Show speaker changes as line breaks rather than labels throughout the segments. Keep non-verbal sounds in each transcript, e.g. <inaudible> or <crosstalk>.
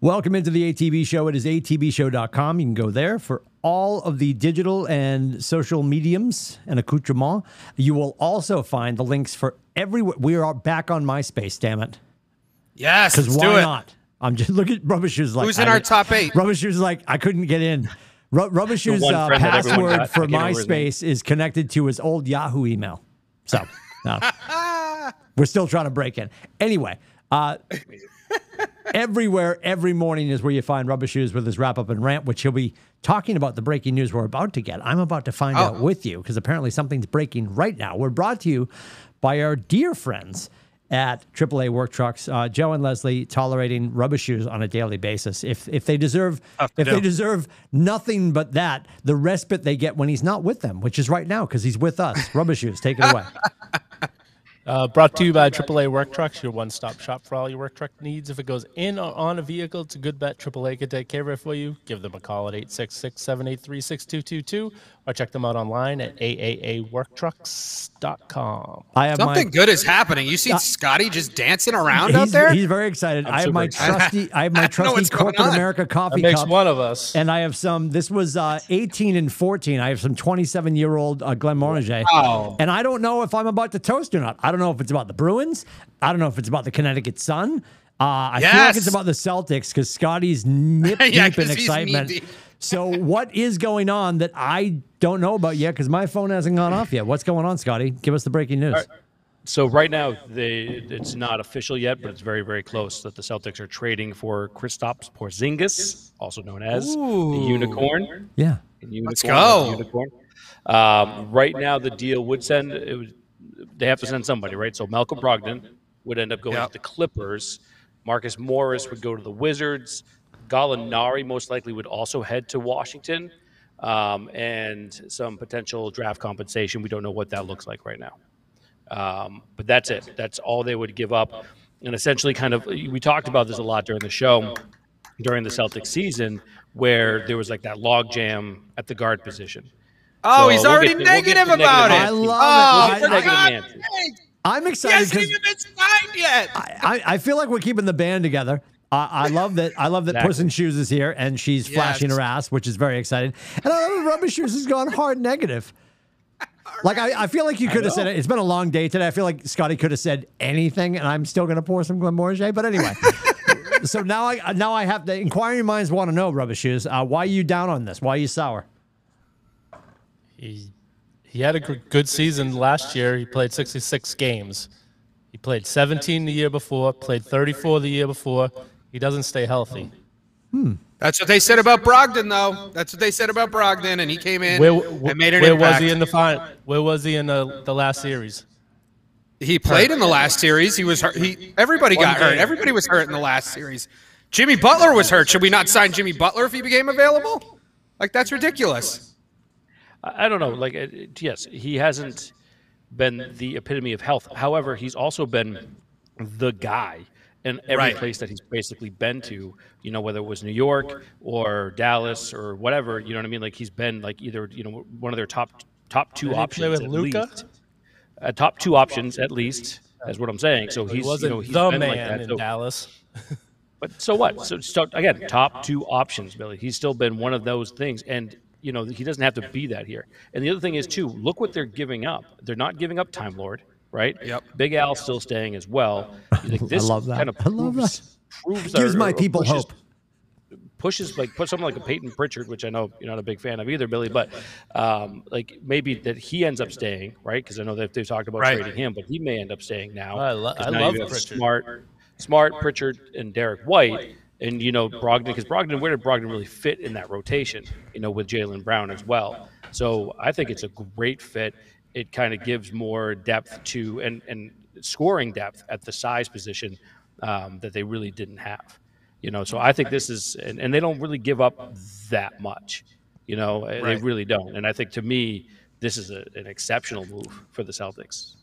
Welcome into the ATB show. It is atbshow.com. You can go there for all of the digital and social mediums and accoutrement. You will also find the links for every. We are back on MySpace, damn it.
Yes,
Because
let's
why
do it.
not? I'm just look at Rubber Shoes like
Who's in
I-
our top eight?
Rubbish Shoes is like I couldn't get in. Ru- Rubber Shoes' uh,
friend that everyone
password for
I can't remember his name.
MySpace is connected to his old Yahoo email. So <laughs> no. we're still trying to break in. Anyway, uh, everywhere, every morning is where you find Rubber Shoes with his wrap up and rant, which he'll be talking about the breaking news we're about to get. I'm about to find
Oh.
out with you because apparently something's breaking right now. We're brought to you by our dear friends at AAA Work Trucks, uh, Joe and Leslie, tolerating rubber shoes on a daily basis. If if they deserve
to
if they deserve nothing but that, the respite they get when he's not with them, which is right now because he's with us. Rubber shoes, take it away. <laughs>
Uh, brought to you by AAA Work Trucks, your one-stop shop for all your work truck needs. If it goes in or on a vehicle, it's a good bet. AAA could take care of it for you. Give them a call at 866-783-6222 or check them out online at aaaworktrucks.com.
I have
Something
my,
good is happening. You see Scotty just dancing around out there?
he's very excited. I have my
excited.
trusty, I have <laughs> my
I know
trusty
what's
corporate. America coffee
That makes
cup.
one of us.
And I have some. This was uh, 18 and 14. I have some 27 year old uh, Glenmorangie.
Wow.
And I don't know if I'm about to toast or not. I don't know if it's about the Bruins. I don't know if it's about the Connecticut Sun. Uh, I feel like it's about the Celtics because Scotty's nip <laughs> deep
Yeah,
in
'cause he's
excitement.
knee-deep.
so what is going on that I don't know about yet? Because my phone hasn't gone off yet. What's going on, Scotty? Give us the breaking news.
So right now, they it's not official yet, but it's very, very close that the Celtics are trading for Kristaps Porzingis, also known as the Unicorn.
Yeah.
Unicorn
Let's go.
the Unicorn. Um, right now, the deal would send. It would, they have to send somebody, right? So Malcolm Brogdon would end up going
Yep.
to the Clippers. Marcus Morris would go to the Wizards. Gallinari most likely would also head to Washington, um, and some potential draft compensation. We don't know what that looks like right now. Um, but that's it. That's all they would give up. And essentially, kind of, we talked about this a lot during the show, during the Celtics season, where there was like that log jam at the guard position.
Oh,
So
he's
we'll
already
get to- we'll
negative about
negative
it.
I
Nancy.
love
oh,
it.
for
I-
Negative
God's
Nancy.
sake.
I'm
He
excited
hasn't
because
even been signed yet.
I, I feel like we're keeping the band together. I, I love that. I love that
Exactly.
Puss in Shoes is here and she's flashing
Yes.
her ass, which is very exciting. And I love that Rubber Shoes has gone hard negative. <laughs> Like I, I feel like you could have said it. It's been a long day today. I feel like Scotty could have said anything, and I'm still going to pour some Glenmorangie. But anyway, <laughs> so now I now I have the inquiring minds want to know, Rubber Shoes, uh, why are you down on this? Why are you sour?
He, he had a good season last year. He played 66 games. He played 17 the year before, played 34 the year before. He doesn't stay healthy. Hmm.
That's what they said about Brogdon, though. That's what they said about Brogdon, and he came in
Where,
and made an
where
impact.
was he in the final? Where was he in the, the last series?
He played in the last series. He was hurt. He everybody got hurt. Everybody was hurt in the last series. Jimmy Butler was hurt. Should we not sign Jimmy Butler if he became available? Like that's ridiculous.
I I don't know. Like, it- it- yes, he hasn't been the epitome of health. However, he's also been the guy in every
Right.
place that he's basically been to. You know, whether it was New York or Dallas or whatever. You know what I mean? Like, he's been like either you know one of their top top two
Did he play
options
with
at
Luka?
least. Uh, top two options at least. Is what I'm saying. So
He
he's
wasn't
you know he's
the
been
man
like that.
in
So-
Dallas.
but so what? <laughs> So, so again, top two options, Billy. He's still been one of those things, and you know he doesn't have to be that here. And the other thing is too, look what they're giving up. They're not giving up Time Lord, right?
Yep.
Big Al's still staying as well. Like, <laughs> this
love that.
Kind of
I love
proves, proves
Gives
or-
my people
pushes,
hope.
Pushes like put someone like a Payton Pritchard, which I know you're not a big fan of either, Billy, but um, like maybe that he ends up staying, right? Because I know that they've talked about
Right.
trading him, but he may end up staying now.
I lo- I
now
love Pritchard.
Smart, Smart, Pritchard, and Derrick White, and you know Brogdon because Brogdon, where did Brogdon really fit in that rotation? You know, with Jaylen Brown as well. So I think it's a great fit. It kind of gives more depth to and and scoring depth at the size position um, that they really didn't have. You know, so I think this is and, and they don't really give up that much. You know, they really don't. And I think to me, this is a, an exceptional move for the Celtics,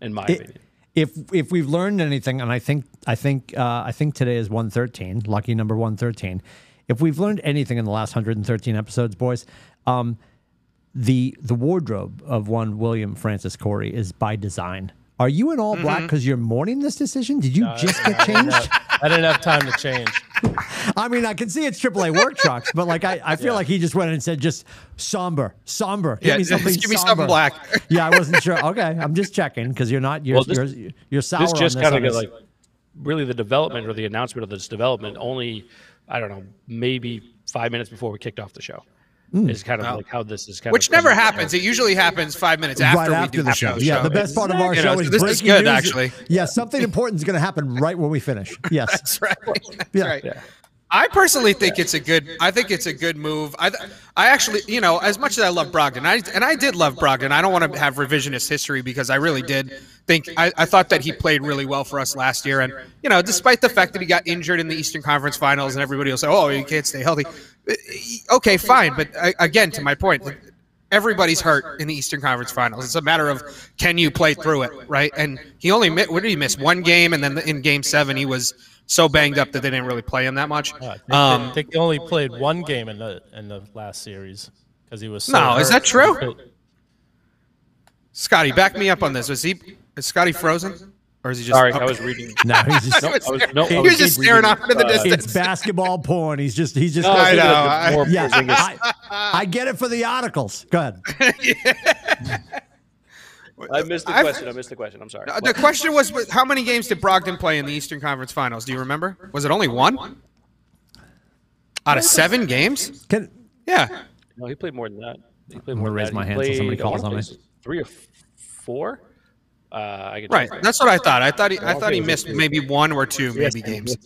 in my
It-
opinion.
If if we've learned anything, and I think I think uh, I think today is one thirteen, lucky number one thirteen. If we've learned anything in the last hundred and thirteen episodes, boys, um, the the wardrobe of one William Francis Corey is by design. Are you in all mm-hmm. black because you're mourning this decision? Did you just get changed? <laughs>
I didn't have time to change. <laughs>
I mean, I can see it's AAA work trucks, but like I, I feel like he just went in and said just somber, somber. Give
Yeah,
me something.
just give me
somber.
something black. <laughs>
yeah, I wasn't sure. Okay, I'm just checking because you're not you're
Well, this-
you're, you're sour
this just kind of
on
got
this.
like really the development or the announcement of this development only I don't know maybe five minutes before we kicked off the show.
Hmm.
Is kind of like how this is kind
Which
of
never happens. It usually happens five minutes after
right
we
after
do
the show.
the
Yeah, the best part of our
You
show
know,
is
this
breaking
is good,
news.
actually.
Yeah, something important is going to happen right when we finish. <laughs> Yes.
That's right. That's
Yeah.
right. I personally think it's a good. I think it's a good move. I, I actually, you know, as much as I love Brogdon, I and I did love Brogdon. I don't want to have revisionist history because I really did think. I, I thought that he played really well for us last year, and you know, despite the fact that he got injured in the Eastern Conference Finals, and everybody will say, "Oh, he can't stay healthy." Okay, fine, but uh, again, to my point, everybody's hurt in the Eastern Conference Finals. It's a matter of can you play through it, right? And he only mi- what did he miss? One game, and then in Game Seven, he was so banged up that they didn't really play him that much.
I think,
Um,
I think he only played one game in the in the last series because he was. So
No, is that true? Scotty, back me up on this. Was he is Scotty frozen, or is he just?
Sorry,
oh,
I was reading. <laughs>
No, he's just.
I was, no, I was
was just
reading,
staring off into the
uh,
distance.
It's basketball porn. He's just. He's just.
No, I was
I
thinking
know,
of
I-
yeah, I, I get it for the articles. Go ahead. <laughs>
I missed the
I've-
question. I missed the question. I'm sorry.
Uh, The question was, how many games did Brogdon play in the Eastern Conference Finals? Do you remember? Was it only one? Out of seven games?
Can,
Yeah.
No, he played more than that. He played
I'm gonna
than
raise
that.
my
He
hand so somebody calls on me.
Three or four. Uh, I can
Right.
check.
That's what I thought. I thought he. I thought he missed maybe one or two
Yes,
maybe games.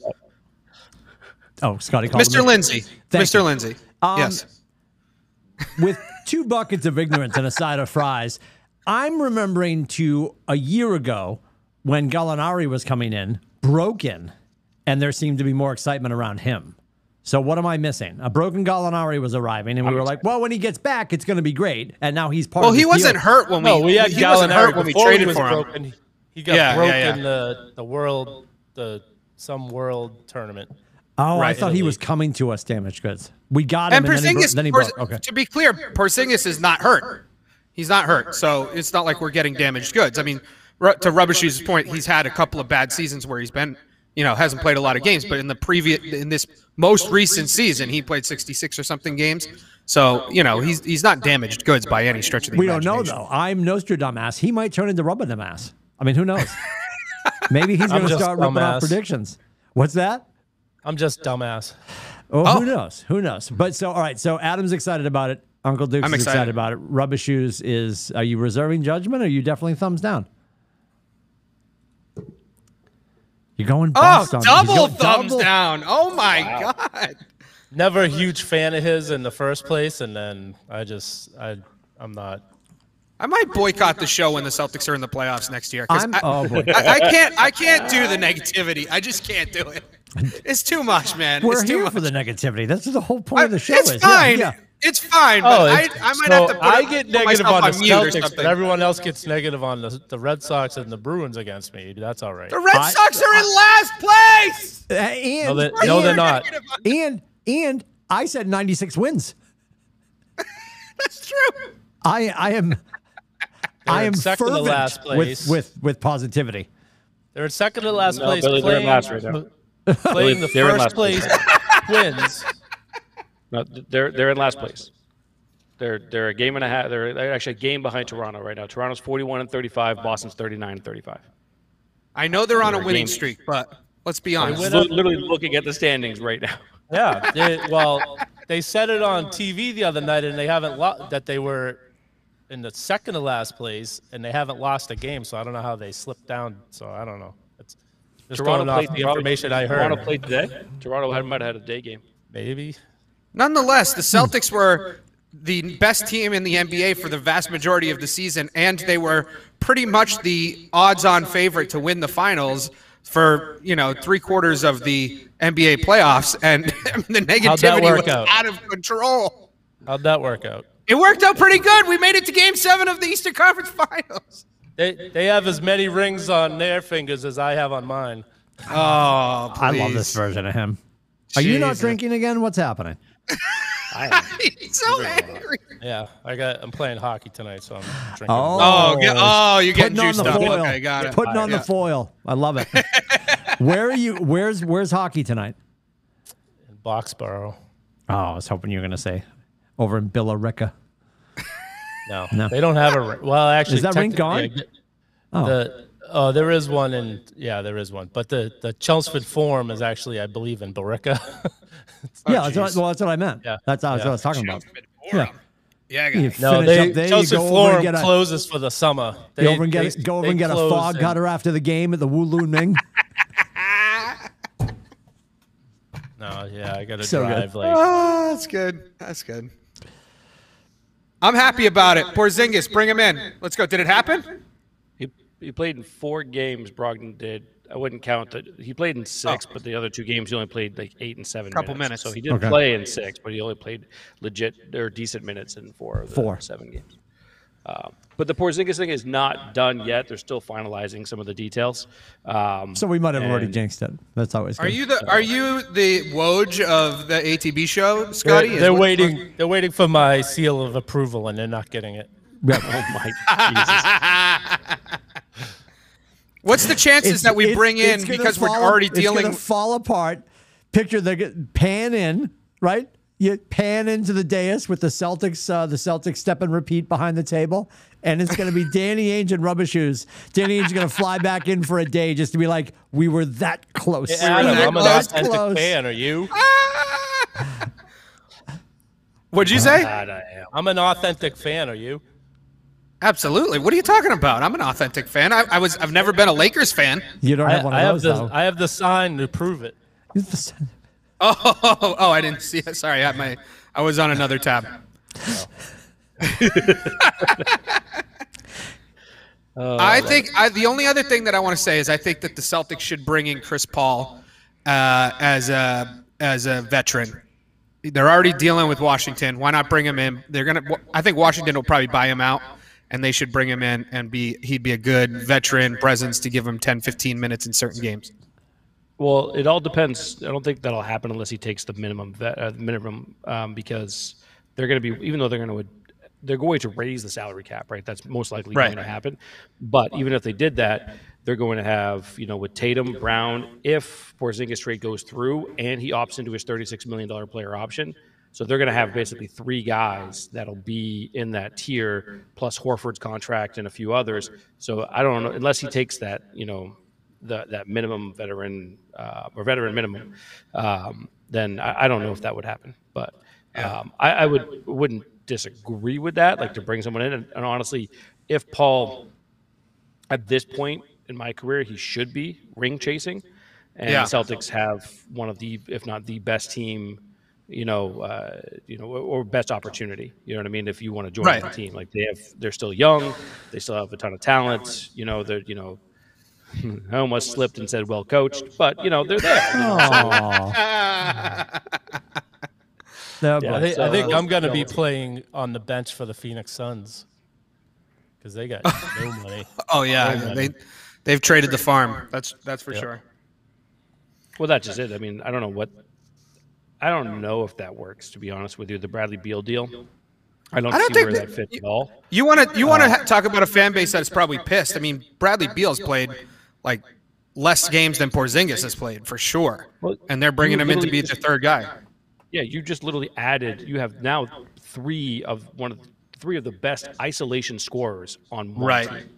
oh, Scotty called
Mr.
him.
Lindsay.
Thank
Mr.
you.
Lindsay.
Um,
yes.
with two buckets of ignorance and a side of fries. I'm remembering to a year ago when Gallinari was coming in, broken, and there seemed to be more excitement around him. So what am I missing? A broken Gallinari was arriving, and we were like, "Well, when he gets back, it's going to be great." And now he's part
Well,
of.
he
this
wasn't
deal.
hurt when we.
No, we had
he wasn't
Gallinari
hurt when we traded
he was
for him.
broken. He got
Yeah, yeah,
broke
yeah.
in the the world the some world tournament.
Oh, I thought
in
he was coming to us. Damaged goods. We got him,
And
and, then he, bro- then he broke. Okay.
to be clear, Porzingis is not hurt. He's not hurt, so it's not like we're getting damaged goods. I mean, ru- to Rubbishy's point, he's had a couple of bad seasons where he's been, you know, hasn't played a lot of games. But in the previous, in this most recent season, he played 66 or something games. So you know, he's he's not damaged goods by any stretch of the
We don't know though. I'm Nostradamus. He might turn into Rubbadamas. I mean, who knows? <laughs> Maybe he's going to
just
start ripping off predictions. What's that?
I'm just dumbass.
Oh,
Oh.
who knows? Who knows? But so, all right. So Adam's excited about it. Uncle Duke's
I'm
is excited
excited.
about it. Rubber Shoes is. Are you reserving judgment? or Are you definitely thumbs down? You're going
Oh,
bust on
double
going
thumbs
double-
down! Oh my god!
Never a huge fan of his in the first place, and then I just I I'm not.
I might boycott the show when the Celtics are in the playoffs next year. 'cause
I'm-
I,
oh, boy.
I, I can't. I can't do the negativity. I just can't do it. It's too much, man.
We're
it's too
here
much.
for the negativity. That's the whole point
I-
of the show.
it's
is. Yeah,
fine.
yeah.
It's fine. But
Oh,
I,
it's-
I might
so
have to. Put,
I
put
get negative
myself
on the
mute
Celtics, but everyone else gets negative on the, the Red Sox and the Bruins against me. That's all right.
The Red
I-
Sox are in last place.
Uh, and
No, they-
We're
no, they're not.
and and I said 96 wins. <laughs>
That's true.
I I am. I am
second to
fervent
last place.
with with with positivity.
They're in second to last
No,
place,
Billy, they're in
playing,
last right now. <laughs>
playing the
they're in
first
last place.
place wins.
No, they're they're in last place. They're they're a game and a half. They're, they're actually a game behind Toronto right now. Toronto's 41 and 35. Boston's 39 and 35.
I know they're on a
They're
winning
game-
streak, but let's be honest.
win
Li-
up-
literally looking at the standings right now. <laughs>
Yeah. They, well, they said it on TV the other night, and they haven't lo- that they were in the second to last place, and they haven't lost a game. So I don't know how they slipped down. So I don't know. It's just going off the
Toronto-
information I heard.
Toronto played today. Toronto had, might have had a day game.
Maybe.
Nonetheless, the Celtics were the best team in the NBA for the vast majority of the season, and they were pretty much the odds-on favorite to win the finals for you know three quarters of the NBA playoffs, and <laughs> the negativity was
out?
out of control.
How'd that work out?
It worked out pretty good. We made it to Game Seven of the Eastern Conference Finals.
They they have as many rings on their fingers as I have on mine.
Oh,
I love this version of him. Are you not drinking again? What's happening? <laughs> <laughs>
He's so angry.
Yeah, I got. I'm playing hockey tonight, so I'm drinking.
Oh. oh, get, oh, you're getting
putting on
juiced
the
up.
foil.
Okay, got it.
Putting on
Yeah.
the foil. I love it. <laughs> Where are you? Where's Where's hockey tonight?
In Boxborough.
Oh, I was hoping you were going to say over in Billerica.
No,
No.
they don't have a. Well, actually,
Is that rink gone?
I get- The oh. Oh, there is one in yeah, there is one, but the the Chelmsford Forum is actually, I believe, in Billerica. <laughs>
yeah, oh, that's what, well, that's what I meant.
Yeah.
That's, that's
Yeah.
what I was talking about.
Yeah. Yeah,
You
guys.
no, they
up there, you
Chelmsford
go
Forum
get a,
closes for the summer. They,
go over and get,
they-
go over and get a fog
in-
cutter after the game at the Wu Lu Ning.
No, yeah, I got to
So good.
drive like
Oh, that's good. That's good. I'm happy about it. Porzingis, bring him in. Let's go. Did it happen?
He, he played in four games. Brogdon did. I wouldn't count that. He played in six, but the other two games he only played like eight and seven.
Oh. Couple
minutes.
minutes.
So he didn't
Okay.
play in six, but he only played legit or decent minutes in four of the
Four.
seven games. Um, but the Porzingis thing is not done yet. They're still finalizing some of the details. Um,
So we might have already jinxed it. That's always good.
Are you the Are you the Woj of the ATB show, Scotty?
they're, they're
what-
waiting. They're waiting for my seal of approval, and they're not getting it.
Yeah. <laughs>
oh my Jesus. <laughs>
What's the chances that we
it's-
bring in
it's gonna
because we're already dealing?
gonna fall apart. Picture the pan in, right? You pan into the dais with the Celtics, uh, the Celtics step and repeat behind the table, and it's going to be <laughs> Danny Ainge and Rubber Shoes. Danny Ainge is going to fly back in for a day just to be like, "We were that close.
Hey, Adam,
that
I'm an
close.
fan. Are you? <laughs>
What'd you say?
God,
I'm an authentic fan. Are you?
Absolutely. What are you talking about? I'm an authentic fan. I, I was. I've never been a Lakers fan.
You don't have one
I
of
have
those
the
though.
I have the sign to prove it.
Oh, oh, <laughs> oh, I didn't see it. Sorry, I had my. I was on another tab. <laughs> I think I, the only other thing that I want to say is I think that the Celtics should bring in Chris Paul uh, as a as a veteran. They're already dealing with Washington. Why not bring him in? They're gonna. I think Washington will probably buy him out, and they should bring him in and be. He'd be a good veteran presence to give him 10, 15 minutes in certain games.
Well, it all depends. I don't think that'll happen unless he takes the minimum vet, uh, minimum um, because they're going to be even though they're going to they're going to raise the salary cap, right? That's most likely
Right.
going to happen. But even if they did that, they're going to have you know with Tatum, Brown, if Porzingis trade goes through and he opts into his thirty-six million dollar player option. So they're going to have basically three guys that'll be in that tier, plus Horford's contract and a few others. So I don't know unless he takes that, you know, the, that minimum veteran uh, or veteran minimum, um, then I, I don't know if that would happen. But um, I, I would wouldn't disagree with that, like to bring someone in. And, and honestly, if Paul at this point in my career, he should be ring chasing, and
Yeah.
the Celtics have one of the, if not the best team. You know, uh, you know, or, or best opportunity. You know what I mean? If you want to join
Right.
the team, like they have, they're still young, they still have a ton of talent. You know, they're, you know, <laughs> I almost slipped and said well coached, but you know they're there. you know,
Aw. <laughs> No,
Yeah,
I
but-
think, I think
So-
I'm going to be playing on the bench for the Phoenix Suns because they got <laughs> no money.
Oh yeah, they they've traded the farm. That's that's for sure.
Well, that's just it. I mean, I don't know what. I don't know if that works. To be honest with you, the Bradley Beal deal. I don't,
I don't
see
think
where
that-
that fits at all.
You want to you want to um, ha- talk about a fan base that is probably pissed. I mean, Bradley Beal's played like less games than Porzingis has played for sure,
Well,
and they're bringing him in to be the third guy.
Yeah, you just literally added. You have now three of one of three of the best isolation scorers on one
Right.
team.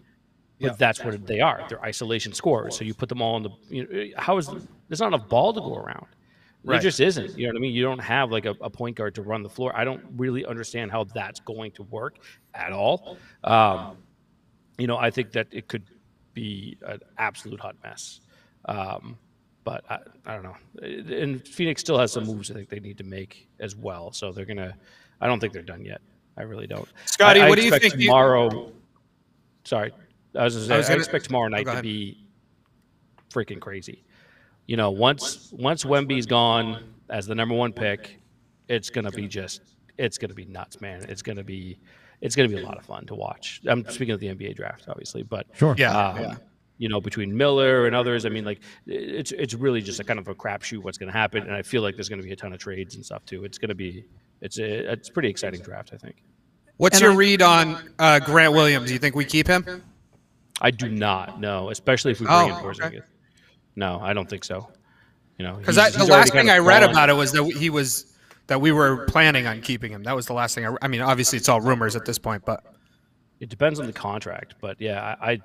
But that's what they are. They're isolation scorers. So you put them all in the. You know, how is there's not enough ball to go around.
Right.
just isn't. You know what I mean? You don't have like a, a point guard to run the floor. I don't really understand how that's going to work at all. Um, you know, I think that it could be an absolute hot mess. Um, but I, I don't know. And Phoenix still has some moves I think they need to make as well. So they're gonna. I don't think they're done yet. I really don't.
Scotty,
I- I
what do you think you-
Tomorrow. Sorry, I was, gonna say, I,
was gonna-
expect tomorrow night
go
to be freaking crazy. You know, once once Wemby's gone as the number one pick, it's gonna be just it's gonna be nuts, man. It's gonna be it's gonna be a lot of fun to watch. I'm speaking of the NBA draft, obviously, but
Sure.
Yeah,
um,
yeah.
you know, between Miller and others, I mean, like it's it's really just a kind of a crapshoot what's going to happen, and I feel like there's going to be a ton of trades and stuff too. It's going to be it's a it's a pretty exciting draft, I think.
What's
And
your
I-
read on uh, Grant Williams? Do you think we keep him?
I do not know, especially if we bring
Oh,
in
okay.
Porzingis. No, I don't think so. You know,
Because the last thing I read about it was that he was that we were planning on keeping him. That was the last thing. I, I mean, obviously it's all rumors at this point, but
It depends on the contract, but yeah, I, I,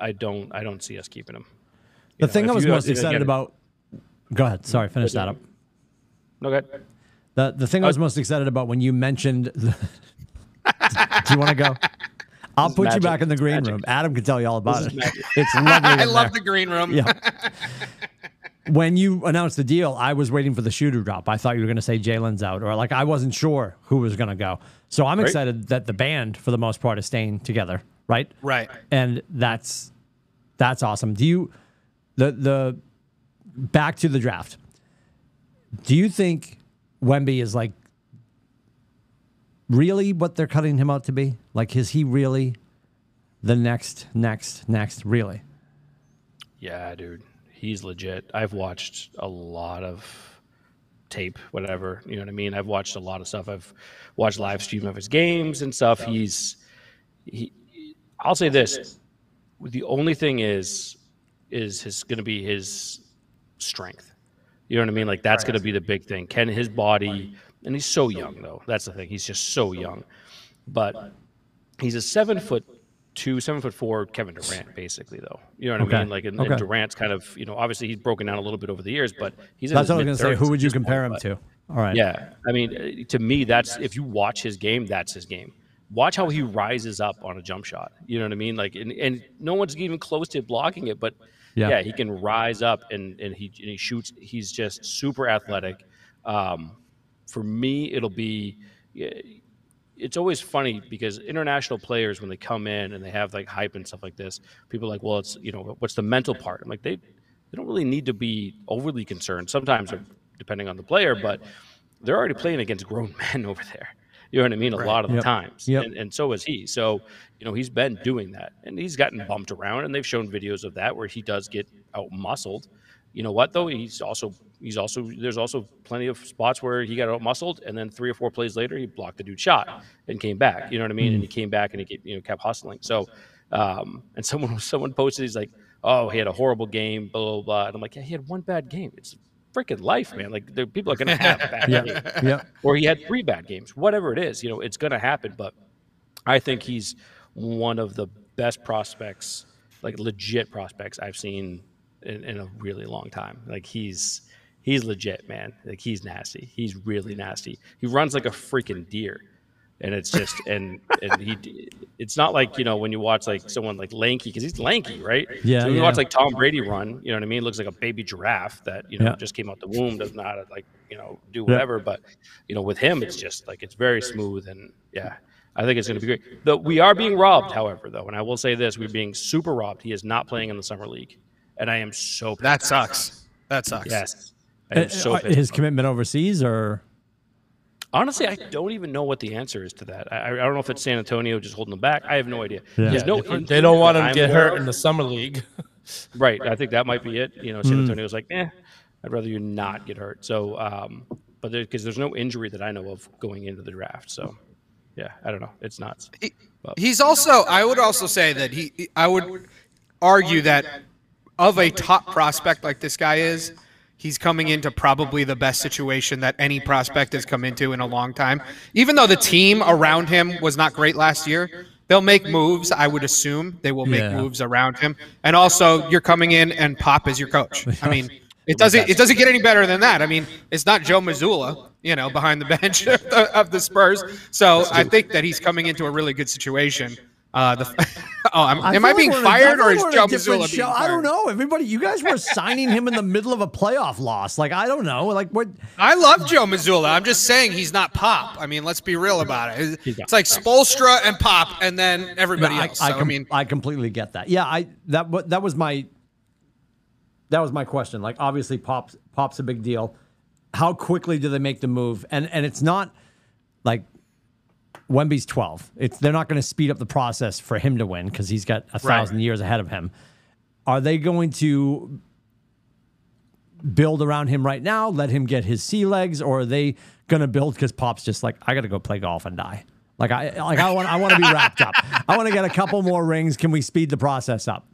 I don't, I don't see us keeping him.
The
know,
thing I was
you-
most
again-
excited about. Go ahead. Sorry, finish that up.
No, good.
The the thing I was uh, most excited about when you mentioned. The, <laughs> do you want to go? I'll put you back in the green
Magic.
room. Adam can tell you all about it. <laughs> It's lovely. <laughs>
I love
there.
the green room.
Yeah. <laughs> when you announced the deal, I was waiting for the shoe to drop. I thought you were going to say Jaylen's out, or like I wasn't sure who was going to go. So I'm excited that the band, for the most part, is staying together, right?
Right.
And that's that's awesome. Do you the the back to the draft? Do you think Wemby is like really what they're cutting him out to be? Like, is he really the next, next, next? Really?
Yeah, dude, he's legit. I've watched a lot of tape, whatever. You know what I mean? I've watched a lot of stuff. I've watched live stream of his games and stuff. He's he. I'll say this: the only thing is, is his going to be his strength. You know what I mean? Like that's going to be the big thing. Can his body? And he's so young, though. That's the thing. He's just so young. But he's a seven foot two, seven foot four Kevin Durant, basically, though. You know what
Okay.
I mean? Like, and,
Okay.
and Durant's kind of, you know, obviously he's broken down a little bit over the years, but he's
That's what I was going to say. Who would you compare him
point,
to? All right.
yeah, I mean, to me, that's if you watch his game, that's his game. Watch how he rises up on a jump shot. You know what I mean? Like, and, and no one's even close to blocking it, but
Yeah.
yeah, he can rise up and and he and he shoots. He's just super athletic. Um, for me, it'll be. It's always funny because international players, when they come in and they have like hype and stuff like this, people are like, well, it's you know, what's the mental part? I'm like, they they don't really need to be overly concerned. Sometimes, depending on the player, but they're already playing against grown <laughs> men over there. You know what I mean? A lot of the
Yep.
times,
Yep.
and, and so is he. So, you know, he's been doing that, and he's gotten bumped around, and they've shown videos of that where he does get out muscled. You know what though? He's also he's also there's also plenty of spots where he got out muscled, and then three or four plays later, he blocked the dude shot and came back. You know what I mean? And he came back and he kept, you know kept hustling. So, um, and <laughs> someone someone posted, he's like, "Oh, he had a horrible game," blah blah blah. And I'm like, "Yeah, he had one bad game. It's freaking life, man. Like, there, people are gonna have bad <laughs>
Yeah.
games."
Yeah.
or he had three bad games, whatever it is, you know, it's going to happen. But I think he's one of the best prospects, like legit prospects I've seen in, in a really long time. Like he's he's legit, man. Like he's nasty. He's really nasty. He runs like a freaking deer. And it's just <laughs> and and he it's not like you know when you watch like someone like lanky because he's lanky right
Yeah,
so when you
yeah.
watch like Tom Brady run you know what I mean looks like a baby giraffe that you know
Yeah.
just came out the womb doesn't know how to like you know do whatever but you know with him it's just like it's very smooth and yeah I think it's going to be great. Though we are being robbed, however, though, and I will say this: we're being super robbed. He is not playing in the summer league, and I am so pissed.
That sucks. That sucks.
yes. I am so
Uh,
pissed.
His commitment overseas, or
Honestly, I don't even know what the answer is to that. I, I don't know if it's San Antonio just holding him back. I have no idea.
Yeah.
There's no.
They- they don't want him to get hurt
of.
in the summer league. <laughs>
Right. I think that might be it. You know,
Hmm.
San Antonio's like, eh, I'd rather you not get hurt. So, um, but because there's no injury that I know of going into the draft. So, yeah, I don't know. It's nuts.
He's also. I would also say that he. I would argue that of a top prospect like this guy is, he's coming into probably the best situation that any prospect has come into in a long time. Even though the team around him was not great last year, they'll make moves. I would assume they will make
Yeah.
moves around him. And also, you're coming in and Pop is your coach. I mean. <laughs> It doesn't. It doesn't get any better than that. I mean, it's not Joe Mazzulla, you know, behind the bench <laughs> of the, of the Spurs. So I think that he's coming into a really good situation. Uh, the, <laughs> oh, I'm, am I being
like we're in a-
fired or is
like we're in a
Joe Mazzulla being
show.
fired?
I don't know. Everybody, you guys were signing him in the middle of a playoff loss. Like I don't know. Like what?
I love Joe Mazzulla. I'm just saying he's not Pop. I mean, let's be real about it.
He's.
It's like Spoelstra and Pop, and then everybody
I,
else.
I,
So, I
com-
mean,
I completely get that. Yeah, I that that was my that was my question. Like obviously, pops pops a big deal. How quickly do they make the move? And and it's not like Wemby's 12. It's they're not going to speed up the process for him to win because he's got a thousand years ahead of him. Are they going to build around him right now, let him get his sea legs, or are they going to build because Pop's just like I got to go play golf and die? Like I like I want I want to be wrapped up. I want to get a couple more rings. Can we speed the process up?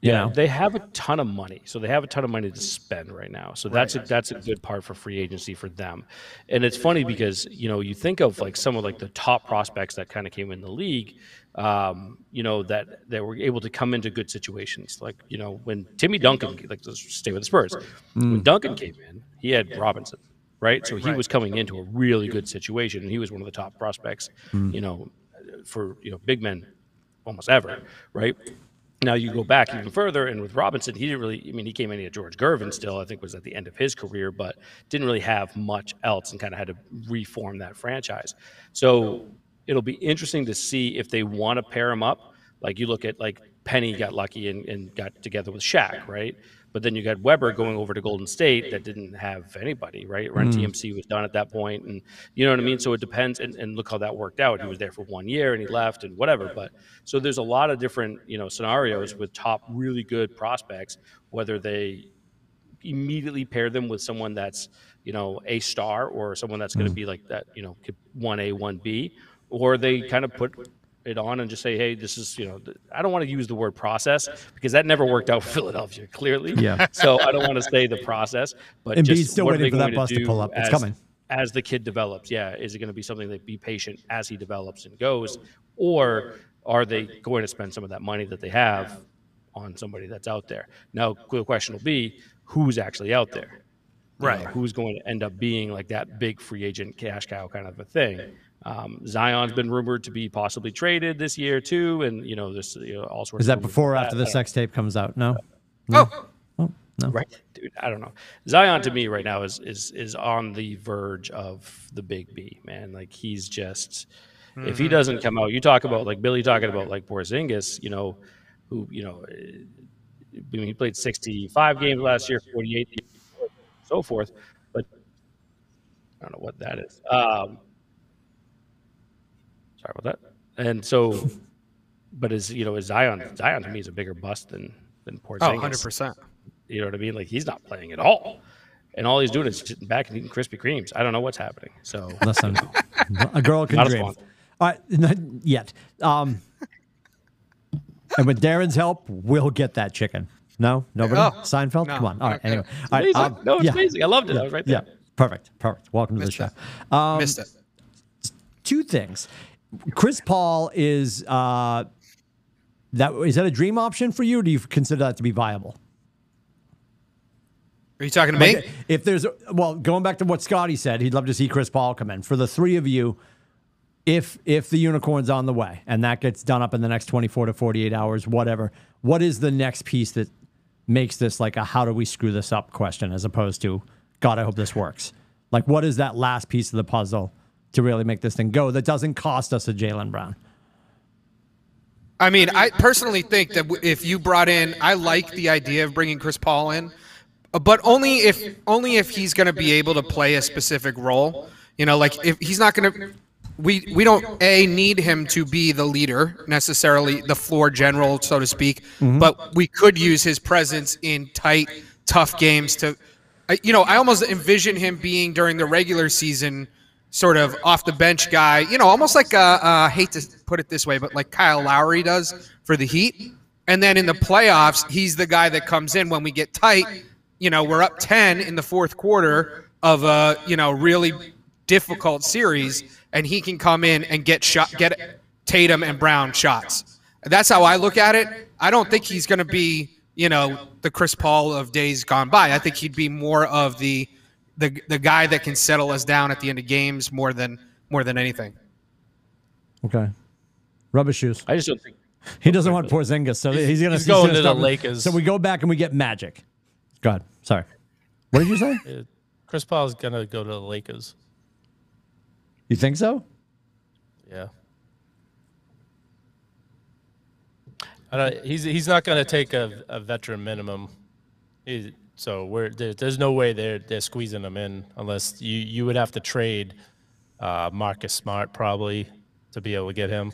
Yeah,
know?
they have a ton of money, so they have a ton of money to spend right now. So that's a, that's a good part for free agency for them. And it's funny because you know you think of like some of like the top prospects that kind of came in the league, um, you know that that were able to come into good situations. Like you know when Timmy Duncan, like let's stay with the Spurs, when Duncan came in, he had Robinson, right? So he was coming into a really good situation, and he was one of the top prospects, you know, for you know big men almost ever, right? Now you go back even further, and with Robinson, he didn't really. I mean, he came in at George Gervin still. I think was at the end of his career, but didn't really have much else, and kind of had to reform that franchise. So it'll be interesting to see if they want to pair him up. Like you look at like Penny got lucky and, and got together with Shaq, right? But then you got Webber going over to Golden State that didn't have anybody, right? Run mm. TMC was done at that point, and you know what I mean. So it depends, and, and look how that worked out. He was there for one year and he left and whatever. But so there's a lot of different you know scenarios with top really good prospects, whether they immediately pair them with someone that's you know a star or someone that's going to mm. be like that you know one A one B, or they kind of put it on and just say, hey, this is you know I don't want to use the word process because that never worked out for <laughs> Philadelphia clearly.
Yeah. <laughs>
So I don't want to say the process, but
Embiid's
just
still
what are
waiting
they
for that
going
bus to
do
pull up. It's
as-
coming.
as the kid develops. Yeah, is it going to be something that be patient as he develops and goes, or are they going to spend some of that money that they have on somebody that's out there? Now, the question will be, who's actually out there? You know,
Right.
who's going to end up being like that big free agent cash cow kind of a thing? Um, Zion's been rumored to be possibly traded this year too, and you know this you know, all sorts. Of
is
that
before or after
that.
the sex tape comes out? No.
Oh,
No.
Right, dude. I don't know. Zion to me right now is is is on the verge of the big B, man. Like he's just if he doesn't come out, you talk about like Billy talking about like Porzingis, you know, who you know, eh, I mean, he played 65 games last year, 48, so forth. But I don't know what that is. Um, sorry about that. And so, but is you know, is Zion Zion to me is a bigger bust than than
oh,
Porzingis.
100%.
You know what I mean? Like he's not playing at all. And all he's doing is sitting back and eating Krispy Kremes. I don't know what's happening. So
Listen, a girl can
Not
dream.
sponsor.
All right, not yet. Um, and with Darren's help, we'll get that chicken. No, nobody.
Oh,
Seinfeld.
no.
Come on. All right.
Okay.
Anyway. All right.
amazing.
um,
no, it's
yeah,
amazing. I loved it. I was right
Yeah. Perfect. Perfect. Welcome to the
Missed
show.
it.
Um,
Missed it.
two things. Chris Paul is uh, that is that a dream option for you? Or do you consider that to be viable?
Are you talking to me?
If there's well, going back to what Scotty said, he'd love to see Chris Paul come in. For the three of you, if if the unicorn's on the way and that gets done up in the next 24 to 48 hours, whatever, what is the next piece that makes this like a how do we screw this up question as opposed to God, I hope this works? Like what is that last piece of the puzzle to really make this thing go that doesn't cost us a Jaylen Brown?
I mean, I personally think that if you brought in, I like the idea of bringing Chris Paul in, uh, but only if only if he's going to be able to play a specific role. You know, like if he's not going to, we we don't a need him to be the leader necessarily, the floor general, so to speak. But we could use his presence in tight, tough games to, you know, I almost envision him being during the regular season sort of off the bench guy, you know, almost like uh, uh, hate to put it this way, but like Kyle Lowry does for the Heat. And then in the playoffs, he's the guy that comes in when we get tight. You know, we're up 10 in the fourth quarter of a, you know, really difficult series, and he can come in and get shot, get Tatum and Brown shots. That's how I look at it. I don't think he's going to be, you know, the Chris Paul of days gone by. I think he'd be more of the the the guy that can settle us down at the end of games more than more than anything.
Okay. Rubber shoes.
I just don't think.
He doesn't want Porzingis, so he's gonna
he's
he's
going
gonna
to the Lakers.
So we go back and we get Magic. Go ahead. Sorry. What did you say? <laughs>
Uh, Chris Paul's gonna go to the Lakers.
You think so?
Yeah. I don't, he's he's not going to take a, a veteran minimum. He, so we're there, there's no way they're they're squeezing them in unless you you would have to trade uh, Marcus Smart probably to be able to get him.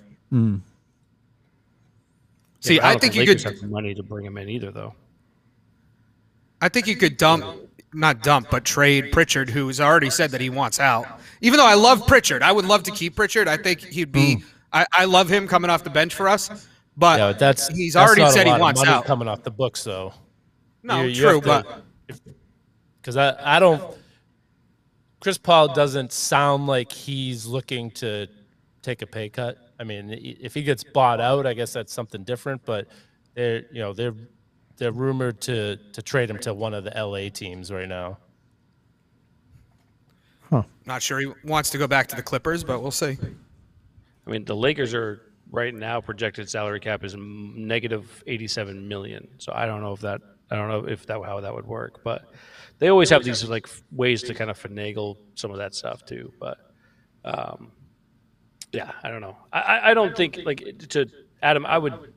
See,
but
I
don't
think you
Lakers
could
have the money to bring him in either, though.
I think you could dump, not dump, but trade Pritchard, who's already said that he wants out. Even though I love Pritchard, I would love to keep Pritchard. I think he'd be. I, I love him coming off the bench for us. But
Yeah, but that's
he's
that's
already
not a
said he
lot of
wants
money
out.
coming off the books though.
No,
You- you
true,
to-
but
because I, I don't. Chris Paul doesn't sound like he's looking to take a pay cut. I mean, if he gets bought out, I guess that's something different. But they're you know they're they're rumored to to trade him to one of the LA teams right now. Huh.
not sure he wants to go back to the Clippers, but we'll see.
I mean, the Lakers are right now projected salary cap is negative 87 million. So I don't know if that I don't know if that how that would work, but they always have these like ways to kind of finagle some of that stuff too. But um, yeah, I don't know. I, I- don't think like to Adam. I would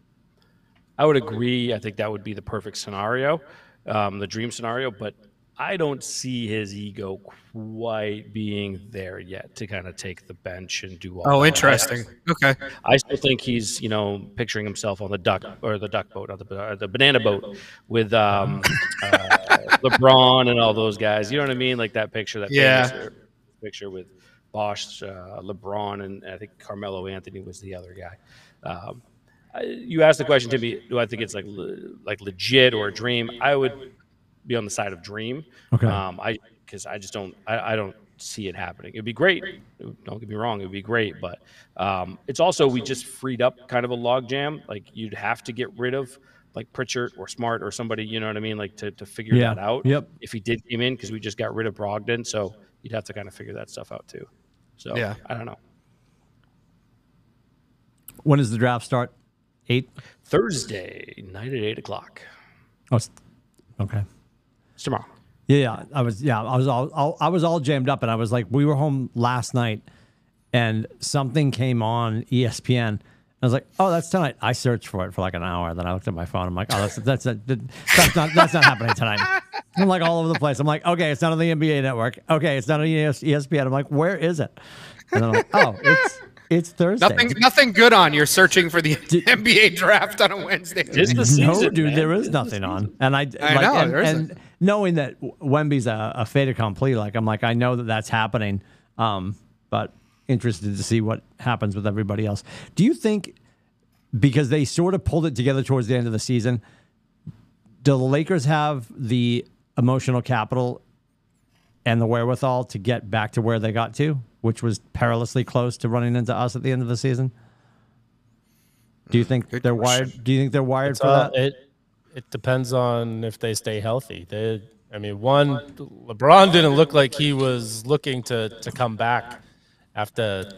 I would agree. I think that would be the perfect scenario, um, the dream scenario. But I don't see his ego quite being there yet to kind of take the bench and do all.
Oh,
that.
interesting. Okay.
I still think he's, you know, picturing himself on the duck or the duck boat, not the uh, the banana boat with um, uh, LeBron and all those guys. You know what I mean? Like that picture, that
Yeah.
famous picture with Bosh, uh, LeBron, and I think Carmelo Anthony was the other guy. Um, you asked the question to me, do I think it's like le- like legit or a dream? I would be on the side of dream.
Okay.
Um, I because I just don't I, I don't see it happening. It'd be great. Don't get me wrong, it would be great, but um, it's also we just freed up kind of a logjam. Like you'd have to get rid of like Pritchard or Smart or somebody, you know what I mean, like to, to figure
Yeah.
that out.
Yep.
If he did come in because we just got rid of Brogdon, so you'd have to kind of figure that stuff out too. So
Yeah.
I don't know.
When does the draft start? Eight.
Thursday night at eight o'clock.
Oh, okay.
It's tomorrow.
Yeah, yeah. I was yeah, I was all, all I was all jammed up and I was like we were home last night and something came on ESPN. I was like, "Oh, that's tonight." I searched for it for like an hour, then I looked at my phone. I'm like, "Oh, that's that's that's not that's not happening tonight." I'm like all over the place. I'm like, "Okay, it's not on the NBA network. Okay, it's not on ESPN." I'm like, "Where is it?" And then I'm like, "Oh, it's it's Thursday."
Nothing, nothing good on. You're searching for the <laughs> NBA draft on a Wednesday. <laughs>
It's the
no, dude,
man.
there is nothing on. And I,
I
like,
know,
and,
there isn't.
and knowing that Wemby's a, a fait accompli, like I'm like, I know that that's happening. Um, but interested to see what happens with everybody else. Do you think because they sort of pulled it together towards the end of the season, do the Lakers have the emotional capital and the wherewithal to get back to where they got to, which was perilously close to running into us at the end of the season? Do you think
Good
they're
question.
wired? Do you think they're wired
It's
for
all-
that?
it it depends on if they stay healthy. They, I mean, one LeBron didn't look like he was looking to to come back after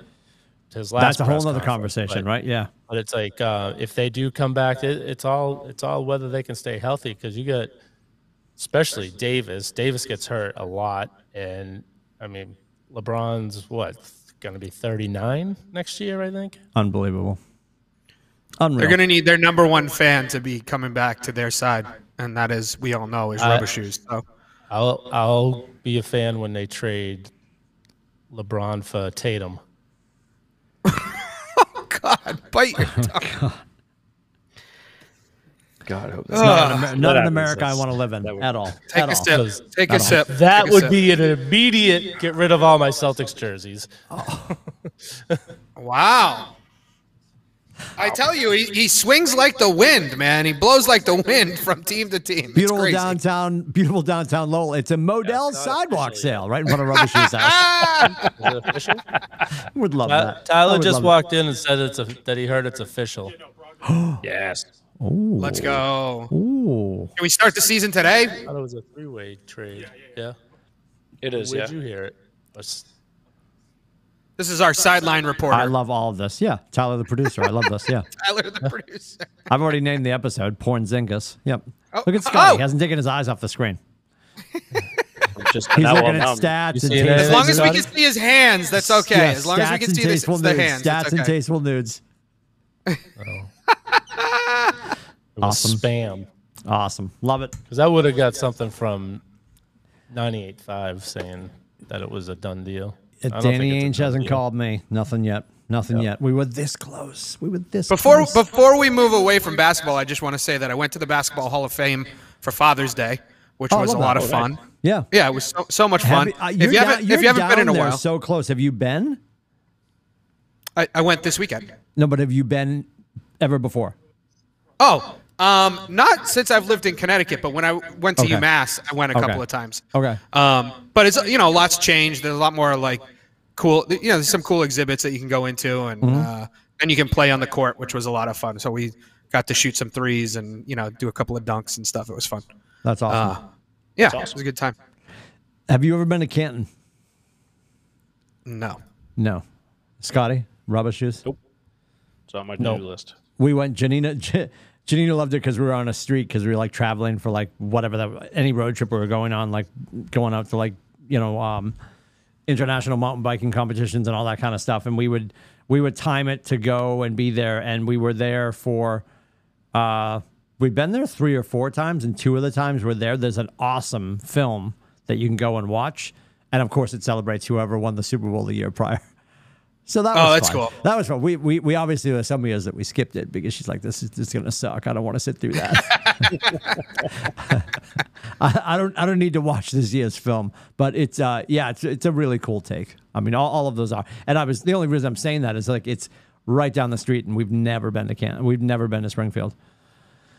his last.
That's a whole other conversation,
but-
right? Yeah.
But it's like uh, if they do come back, it, it's all it's all whether they can stay healthy because you get, especially Davis. Davis gets hurt a lot, and I mean LeBron's what going to be 39 next year, I think.
Unbelievable. Unreal.
They're going to need their number one fan to be coming back to their side, and that is we all know is Rubber Shoes. So
I'll I'll be a fan when they trade LeBron for Tatum. <laughs>
Oh God, bite your <laughs> oh, tongue.
God, I hope
not an, Amer- not an
happens.
America I want to live in
would-
at all.
Take
at
a
all.
sip. Take a
That'll-
sip.
That
Take
would
sip.
be an immediate get rid of all my Celtics jerseys.
Wow. I tell you, he, he swings like the wind, man. He blows like the wind <laughs> from team to team. It's
Beautiful
crazy.
downtown, beautiful downtown Lowell. It's a Modell
it's not
sidewalk
official
sale right in front of Rubber Shoes House. <laughs>
Is it official? <laughs>
Would love
Ty-
that.
Tyler
would
just
love
walked in and said it's a, that he heard it's official. <gasps>
Yes.
Ooh.
Let's go.
Ooh.
Can we start the season today?
I thought it was a three-way trade. Yeah.
It is,
Where'd
yeah.
you hear it? Was-
This is our sideline reporter,
I love all of this. Yeah. Tyler, the producer. I love this. Yeah. <laughs>
Tyler, the producer.
I've already named the episode Porn Zingus. Yep.
Oh,
Look at Scotty.
oh.
He hasn't taken his eyes off the screen. <laughs>
Just
He's looking at stats and
seeing?
As long as we can see his hands, that's okay.
Yeah,
as long as we can see the,
tasteful
the
nudes.
hands,
Stats
it's
and tasteful nudes. <laughs>
It
Awesome.
spam.
Awesome. Love it.
Because I would have got something from 98.5 saying that it was a done deal. I
Danny
think
Ainge hasn't
deal.
called me. Nothing yet. Nothing yet. We were this close. We were this
Before
close.
before we move away from basketball, I just want to say that I went to the Basketball Hall of Fame for Father's Day, which
Oh,
was a lot
that.
of fun.
yeah.
Yeah, it was so, so much fun.
you- uh,
if
you're
you
down-
haven't
you're
if you haven't been in a
down
while,
so close. Have you been?
I, I went this weekend.
No, but have you been ever before?
Oh, um, not since I've lived in Connecticut, but when I went to
Okay.
UMass, I went a
Okay.
couple of times.
Okay.
Um, but it's you know, lots changed. There's a lot more like cool. You know, there's some cool exhibits that you can go into, and
Mm-hmm.
uh, and you can play on the court, which was a lot of fun. So we got to shoot some threes and you know do a couple of dunks and stuff. It was fun.
That's awesome.
Uh, yeah, it was a good time.
Have you ever been to Canton?
No.
No. Scotty, rubber shoes.
Nope. It's on my to-do
Nope.
list.
We went. Janina. <laughs> Janina loved it because we were on a street because we were like traveling for like whatever that any road trip we were going on, like going out to like you know um, international mountain biking competitions and all that kind of stuff. And we would we would time it to go and be there, and we were there for. Uh, we've been there three or four times, and two of the times we're there. There's an awesome film that you can go and watch, and of course it celebrates whoever won the Super Bowl the year prior. So that
Oh,
was
that's
fun.
cool.
That was fun. We, we we obviously there were some years that we skipped it because she's like, this is this is gonna suck. I don't want to sit through that. <laughs> I, I don't I don't need to watch this year's film. But it's uh yeah, it's it's a really cool take. I mean, all, all of those are. And I was the only reason I'm saying that is like it's right down the street, and we've never been to Canton. We've never been to Springfield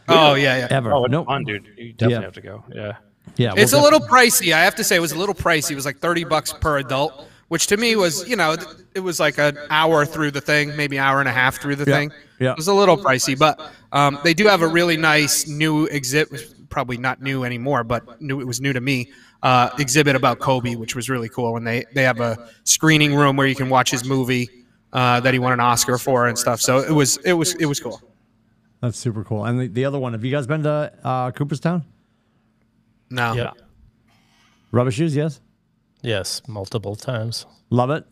Oh yeah, yeah.
ever.
Oh, no,
nope.
fun, dude. You definitely
Yeah.
have to go. Yeah.
Yeah,
It's a
we'll
little pricey. I have to say, it was a little pricey. It was like thirty bucks per adult, which to me was, you know, it was like an hour through the thing, maybe an hour and a half through the
Yeah,
thing.
yeah.
It was a little pricey, but um, they do have a really nice new exhibit. Probably not new anymore, but new. It was new to me. Uh, exhibit about Kobe, which was really cool. And they they have a screening room where you can watch his movie uh, that he won an Oscar for and stuff. So it was it was it was cool.
That's super cool. And the, the other one, have you guys been to uh, Cooperstown?
No.
Yep.
Rubber shoes, yes.
Yes, multiple times.
Love it.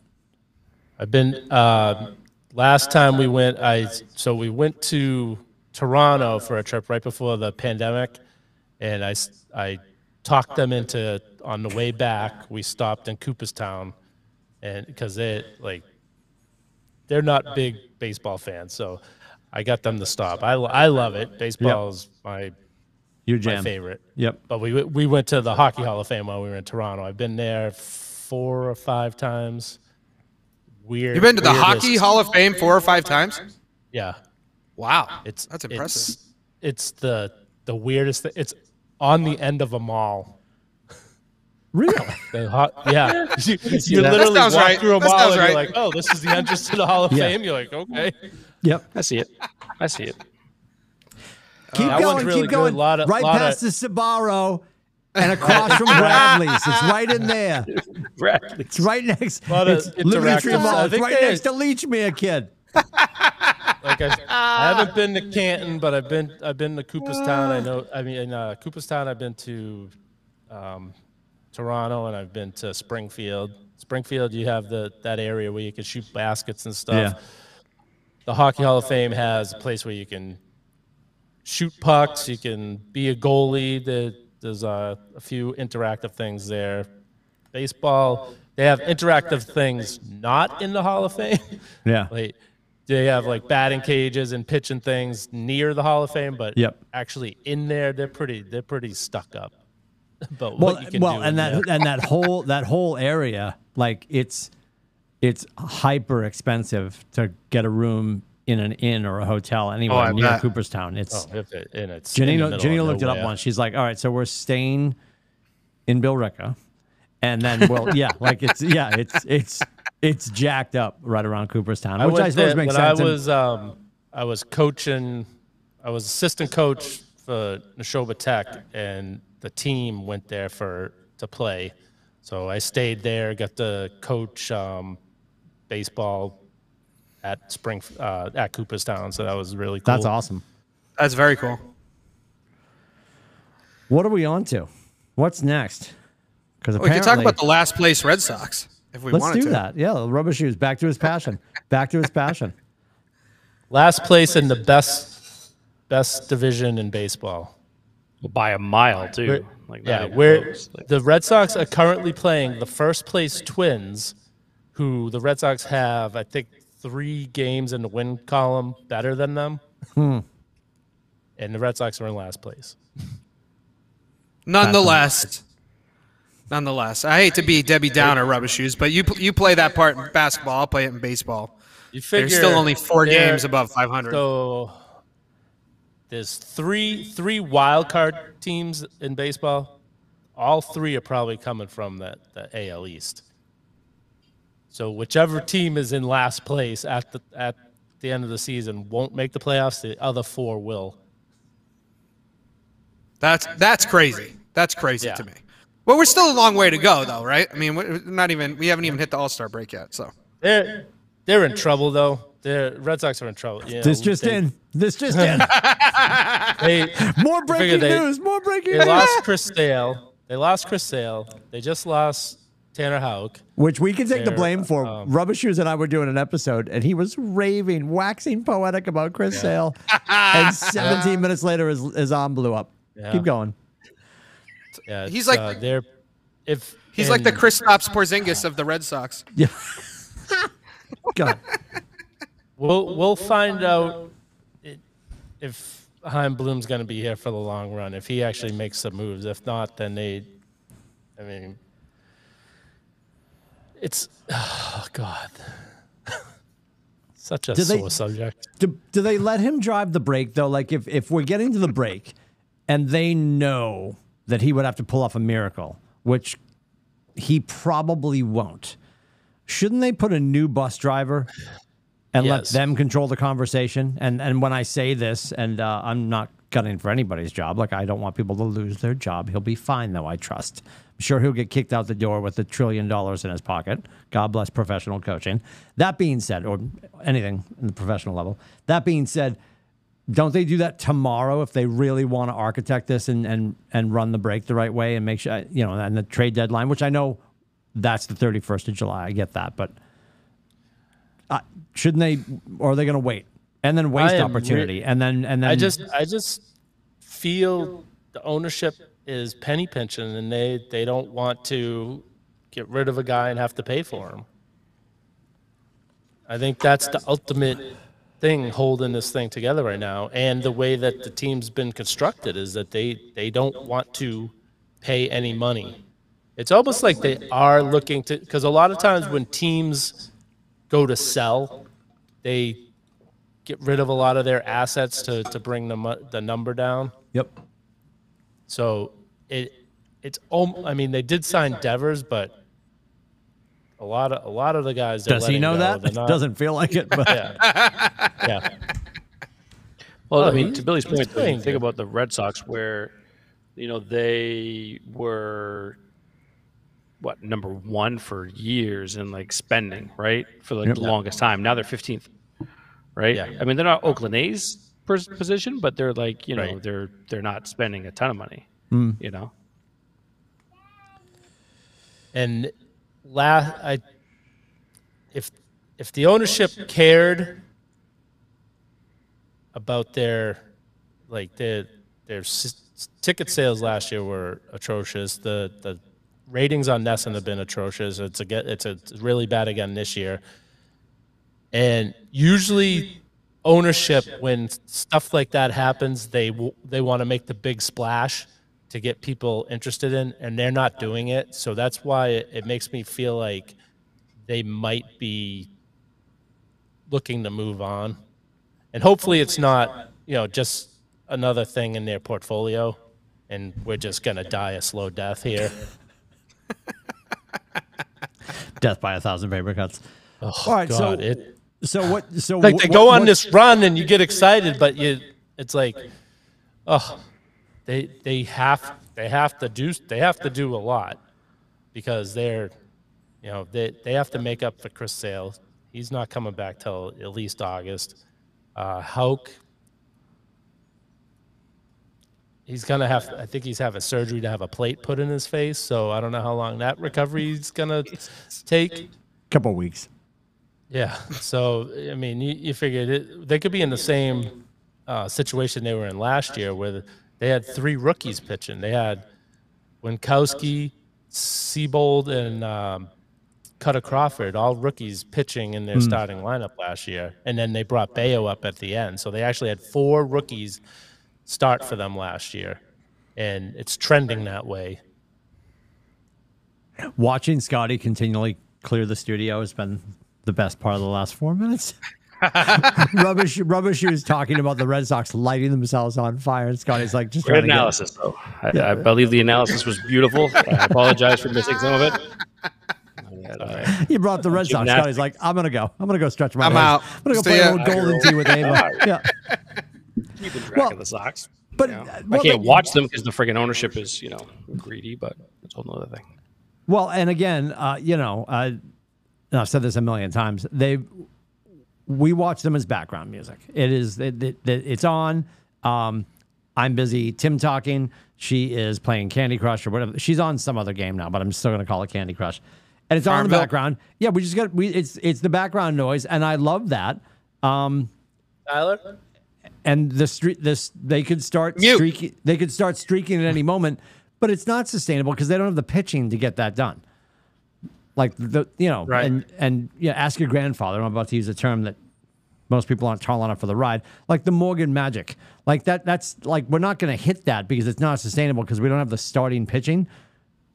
I've been uh, last time we went. I so we went to Toronto for a trip right before the pandemic, and I I talked them into on the way back. We stopped in Cooperstown, and because they like they're not big baseball fans, so I got them to stop. I I love it. Baseball is my
Your
my favorite.
Yep.
But we we went to the Hockey Hall of Fame while we were in Toronto. I've been there four or five times. Weird.
You've been to the
weirdest-
Hockey Hall of Fame four or five times.
Yeah,
Wow,
it's
that's impressive.
It's, it's the the weirdest. Thing. It's on the end of a mall.
Really? <laughs>
The ho- yeah, <laughs> you, you
that.
literally
That
walk
right.
through a
That
mall and
right.
you're like, oh, this is the entrance to the Hall of
Yeah.
Fame. You're like, okay.
yep.
I see it. I see it.
Keep
That one's
going,
really
keep going.
Lot of-
right
lot
past
of-
the Sbarro and across from Bradlees. It's right in there. <laughs>
Right.
It's right next.
Lot of
it's Liberty Tree Mall. It's right
they-
next to Lechmere, kid.
Like I, I haven't been to Canton, but I've been I've been to Cooperstown. I know. I mean, in uh, Cooperstown, I've been to um, Toronto, and I've been to Springfield. Springfield, you have the that area where you can shoot baskets and stuff.
Yeah.
The Hockey Hall of Fame has a place where you can shoot pucks. You can be a goalie. There, there's uh, a few interactive things there. Baseball, they have interactive things not in the Hall of Fame.
Yeah. <laughs>
like they have like batting cages and pitching things near the Hall of Fame, but
Yep.
actually in there they're pretty they're pretty stuck up. <laughs> But
Well,
what you can
well,
do
and that
there.
and that whole <laughs> that whole area, like it's it's hyper expensive to get a room in an inn or a hotel anywhere
I
near
bet.
Cooperstown. It's
Oh, if it, and it's in the
Janina, Janina looked it up once. She's like, all right, so we're staying in Billerica. And then, well, <laughs> yeah, like it's, yeah, it's, it's, it's jacked up right around Cooperstown,
I
which
went
I suppose
there
makes
when
sense.
I
And-
was um, I was coaching, I was assistant coach for Nashoba Tech, and the team went there for to play. So I stayed there, got to coach um, baseball at Spring uh, at Cooperstown. So that was really cool.
that's awesome.
That's very cool.
What are we on to? What's next? Because
We could talk about the last place Red Sox if we want to.
Let's
wanted
do
to.
that. Yeah, rubber shoes. Back to his passion. Back to his passion. <laughs>
Last place in the best best division in baseball.
By a mile too.
We're-
Like not
yeah, where the Red Sox are currently playing the first place Twins, who the Red Sox have, I think, three games in the win column better than them.
Hmm.
And the Red Sox are in last place.
Nonetheless, nonetheless, I hate to be Debbie Downer, rubber shoes, but you you play that part in basketball. I'll play it in baseball.
You figure
There's still only four games above 500.
So there's three three wild card teams in baseball. All three are probably coming from the, the AL East. So whichever team is in last place at the at the end of the season won't make the playoffs. The other four will.
That's that's crazy. That's crazy
Yeah.
to me. Well, we're still a long way to go, though, right? I mean, we're not even we haven't even hit the All Star break yet. So
They're they're in trouble though. The Red Sox are in trouble. You know,
This just
they,
in. This just in. <laughs>
They, <laughs>
More breaking
they-
news. More breaking
they
news.
They lost Chris Sale. They lost Chris Sale. They just lost Tanner Houck.
Which we can take the blame for.
um,
Rubber Shoes and I were doing an episode, and he was raving, waxing poetic about Chris Sale. <laughs> and 17 minutes later, his, his arm blew up.
Yeah.
Keep going.
Yeah,
He's like-
uh, they're if
he's like the Chris Stops Porzingis of the Red Sox.
Yeah. <laughs> God.
We'll we'll find out i- if Chaim Bloom's going to be here for the long run. If he actually makes some moves. If not, then they. I mean, it's oh god, <laughs> such a
they-
sore subject.
Do, do they let him drive the break though? Like if, if we're getting to the break and they know that he would have to pull off a miracle, which he probably won't, shouldn't they put a new bus driver and let them control the conversation? And and when I say this, and uh, I'm not gunning for anybody's job, like I don't want people to lose their job. He'll be fine though, I trust. Sure he'll get kicked out the door with a trillion dollars in his pocket. God bless professional coaching. That being said, or anything in the professional level. That being said, don't they do that tomorrow if they really want to architect this and and and run the break the right way and make sure you know and the trade deadline, which I know that's the 31st of July. I get that, but uh, shouldn't they or are they going to wait and then waste
am re-
opportunity and then and then
I just I just feel the ownership is penny pinching, and they they don't want to get rid of a guy and have to pay for him. I think that's the ultimate thing holding this thing together right now, and the way that the team's been constructed is that they they don't want to pay any money. It's almost like they are looking to because a lot of times when teams go to sell, they get rid of a lot of their assets to, to bring the, the number down.
yep.
So it it's om- I mean they did sign Devers, but a lot of a lot of the guys they're
Does he
letting
know
go,
that?
they're <laughs> not-
Doesn't feel like it, but
Yeah. yeah.
Well, I
Oh,
mean,
he-
to Billy's point,
playing
think
good.
about the Red Sox, where you know they were what number one for years in like spending, right, for like the longest time. Now they're fifteenth, right?
Yeah.
I mean, they're not Oakland A's pers- position, but they're like you know
Right.
they're they're not spending a ton of money.
Hmm.
You know,
And last I if if the ownership cared about their like their their s- ticket sales last year were atrocious. The the ratings on NESN have been atrocious. It's a get it's a it's really bad again this year. And usually ownership when stuff like that happens, they w- they want to make the big splash to get people interested in and they're not doing it. So that's why it, it makes me feel like they might be looking to move on. And hopefully it's not, you know, just another thing in their portfolio and we're just going to die a slow death here. <laughs>
death by a thousand paper cuts. Oh, All right, so
God, it,
so <sighs> what? So
like
wh-
they
what-
go on
what-
this run and you get excited, but you, it's like, oh, they they have they have to do they have to do a lot because they're, you know, they they have to make up for Chris Sale. He's not coming back till at least August. Uh, Houck, he's gonna have. I think he's having surgery to have a plate put in his face. So I don't know how long that recovery is gonna <laughs> take.
couple of weeks.
Yeah. So I mean, you, you figured it, they could be in the same uh, situation they were in last year, where they had three rookies pitching. They had Winckowski, Seabold, and um, Kutter Crawford, all rookies pitching in their starting lineup last year, and then they brought Bello up at the end. So they actually had four rookies start for them last year, and it's trending that way.
Watching Scotty continually clear the studio has been the best part of the last four minutes. <laughs> <laughs> rubbish rubbish He was talking about the Red Sox lighting themselves on fire. And Scotty's like just
Great
trying to get-
analysis, though. I, I believe the analysis was beautiful. I apologize for missing some of it. And, uh,
You brought the Red Sox.
Gymnastics.
Scotty's like, I'm gonna go. I'm gonna go stretch my
I'm
legs.
out.
I'm gonna go
See
play
ya.
a little Golden Tee with Ava. Yeah. <laughs>
keeping track
Well,
of the Sox.
But
You know,
well,
I can't
but-
watch them because the freaking ownership is, you know, greedy. But it's a whole other thing.
Well, and again, uh, you know, uh, and I've said this a million times. They, we watch them as background music. It is, it, it, it- it's on. Um, I'm busy. Tim talking. She is playing Candy Crush or whatever. She's on some other game now, but I'm still going to call it Candy Crush. And it's on in the
Farmville?
background. Yeah, we just got we. It's it's the background noise, and I love that.
Tyler?
and the street this they could start
Mute.
streaking they could start streaking at any moment but it's not sustainable because they don't have the pitching to get that done like the you know
Right.
and and yeah ask your grandfather i'm about to use a term that most people aren't tall enough for the ride like the morgan magic like that that's like we're not going to hit that because it's not sustainable because we don't have the starting pitching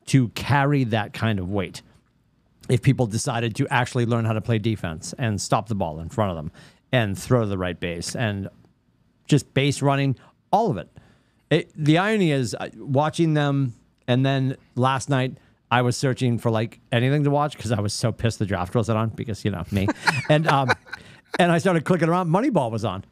to carry that kind of weight if people decided to actually learn how to play defense and stop the ball in front of them and throw to the right base and just base running, all of it. it the irony is uh, watching them, and then last night I was searching for like anything to watch because I was so pissed the draft wasn't on because you know me, and um, <laughs> and I started clicking around. Moneyball was on.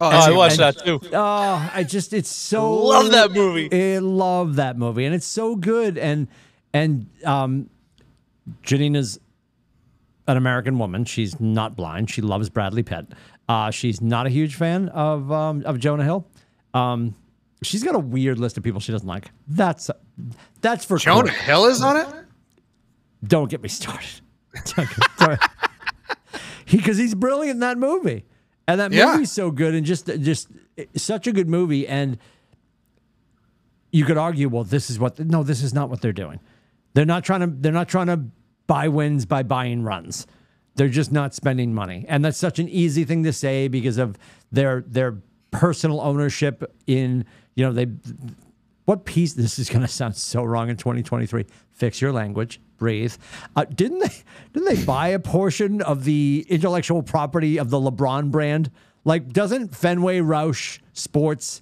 Oh, that's
I watched that too.
Oh, I just it's so
Love that movie.
I love that movie, and it's so good. And and um, Janina's an American woman. She's not blind. She loves Bradley Pitt. Uh, she's not a huge fan of um, of Jonah Hill. Um, she's got a weird list of people she doesn't like. That's that's for
Jonah
Court.
Hill is on it.
Don't get me started. <laughs> Because he's brilliant in that movie, and that
Yeah.
movie's so good, and just just such a good movie. And you could argue, well, this is what no, this is not what they're doing. They're not trying to. They're not trying to buy wins by buying runs. They're just not spending money, and that's such an easy thing to say because of their their personal ownership in you know they what piece this is going to sound so wrong in 2023 fix your language breathe uh, didn't they didn't they buy a portion of the intellectual property of the lebron brand like doesn't fenway roush sports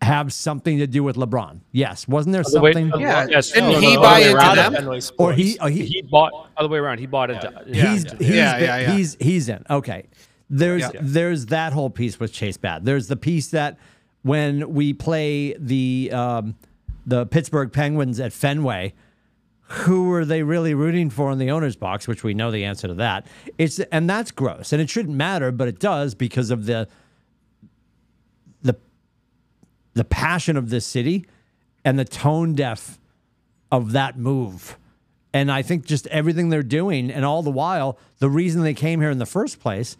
have something to do with lebron yes wasn't there
The way-
something
other-
Yeah,
yes,
didn't
no,
he
no,
buy
other way
into
around.
them?
Or
He,
he, oh, he
he bought other way around. He bought it.
he's
yeah.
he's
Yeah, yeah, yeah.
he's he's in. Okay. There's
Yeah.
there's that whole piece with Chase Bad. There's the piece that when we play the um, the Pittsburgh Penguins at Fenway, who are they really rooting for in the owner's box? Which we know the answer to that. It's and that's gross, and it shouldn't matter, but it does because of the the the passion of this city and the tone deaf of that move. And I think just everything they're doing, and all the while, the reason they came here in the first place.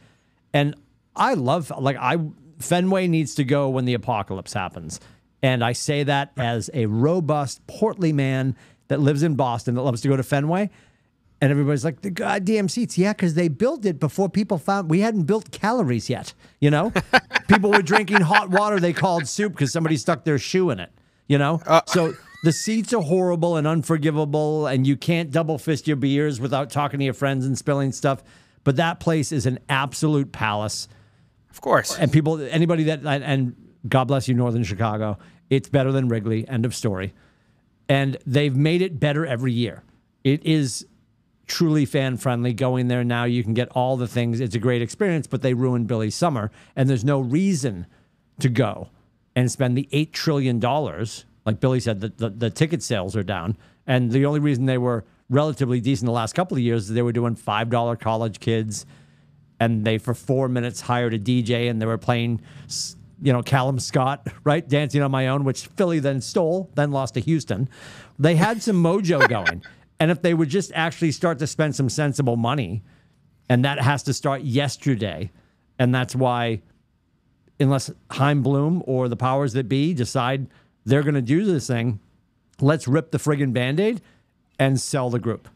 And I love, like, I Fenway needs to go when the apocalypse happens. And I say that as a robust, portly man that lives in Boston that loves to go to Fenway. And everybody's like, the goddamn seats. Yeah, because they built it before people found we hadn't built calories yet. You know, <laughs> people were drinking hot water they called soup because somebody stuck their shoe in it. You know, uh, so the seats are horrible and unforgivable, and you can't double fist your beers without talking to your friends and spilling stuff. But that place is an absolute palace
Of course.
and people anybody that and- god bless you northern chicago. It's better than wrigley. End of story. And they've made it better every year. It is truly fan friendly going there now. You can get all the things. It's a great experience but they ruined billy's summer. And there's no reason to go and spend the $8 trillion like billy said the, the, the ticket sales are down. And the only reason they were relatively decent the last couple of years is they were doing $5 college kids and they for four minutes hired a DJ and they were playing, you know, Callum Scott, <laughs> right, dancing on my own, which Philly then stole, then lost to Houston. They had some mojo <laughs> going, and if they would just actually start to spend some sensible money, and that has to start yesterday, and that's why, unless Chaim Bloom or the powers that be decide they're going to do this thing, let's rip the friggin' band-aid and sell the group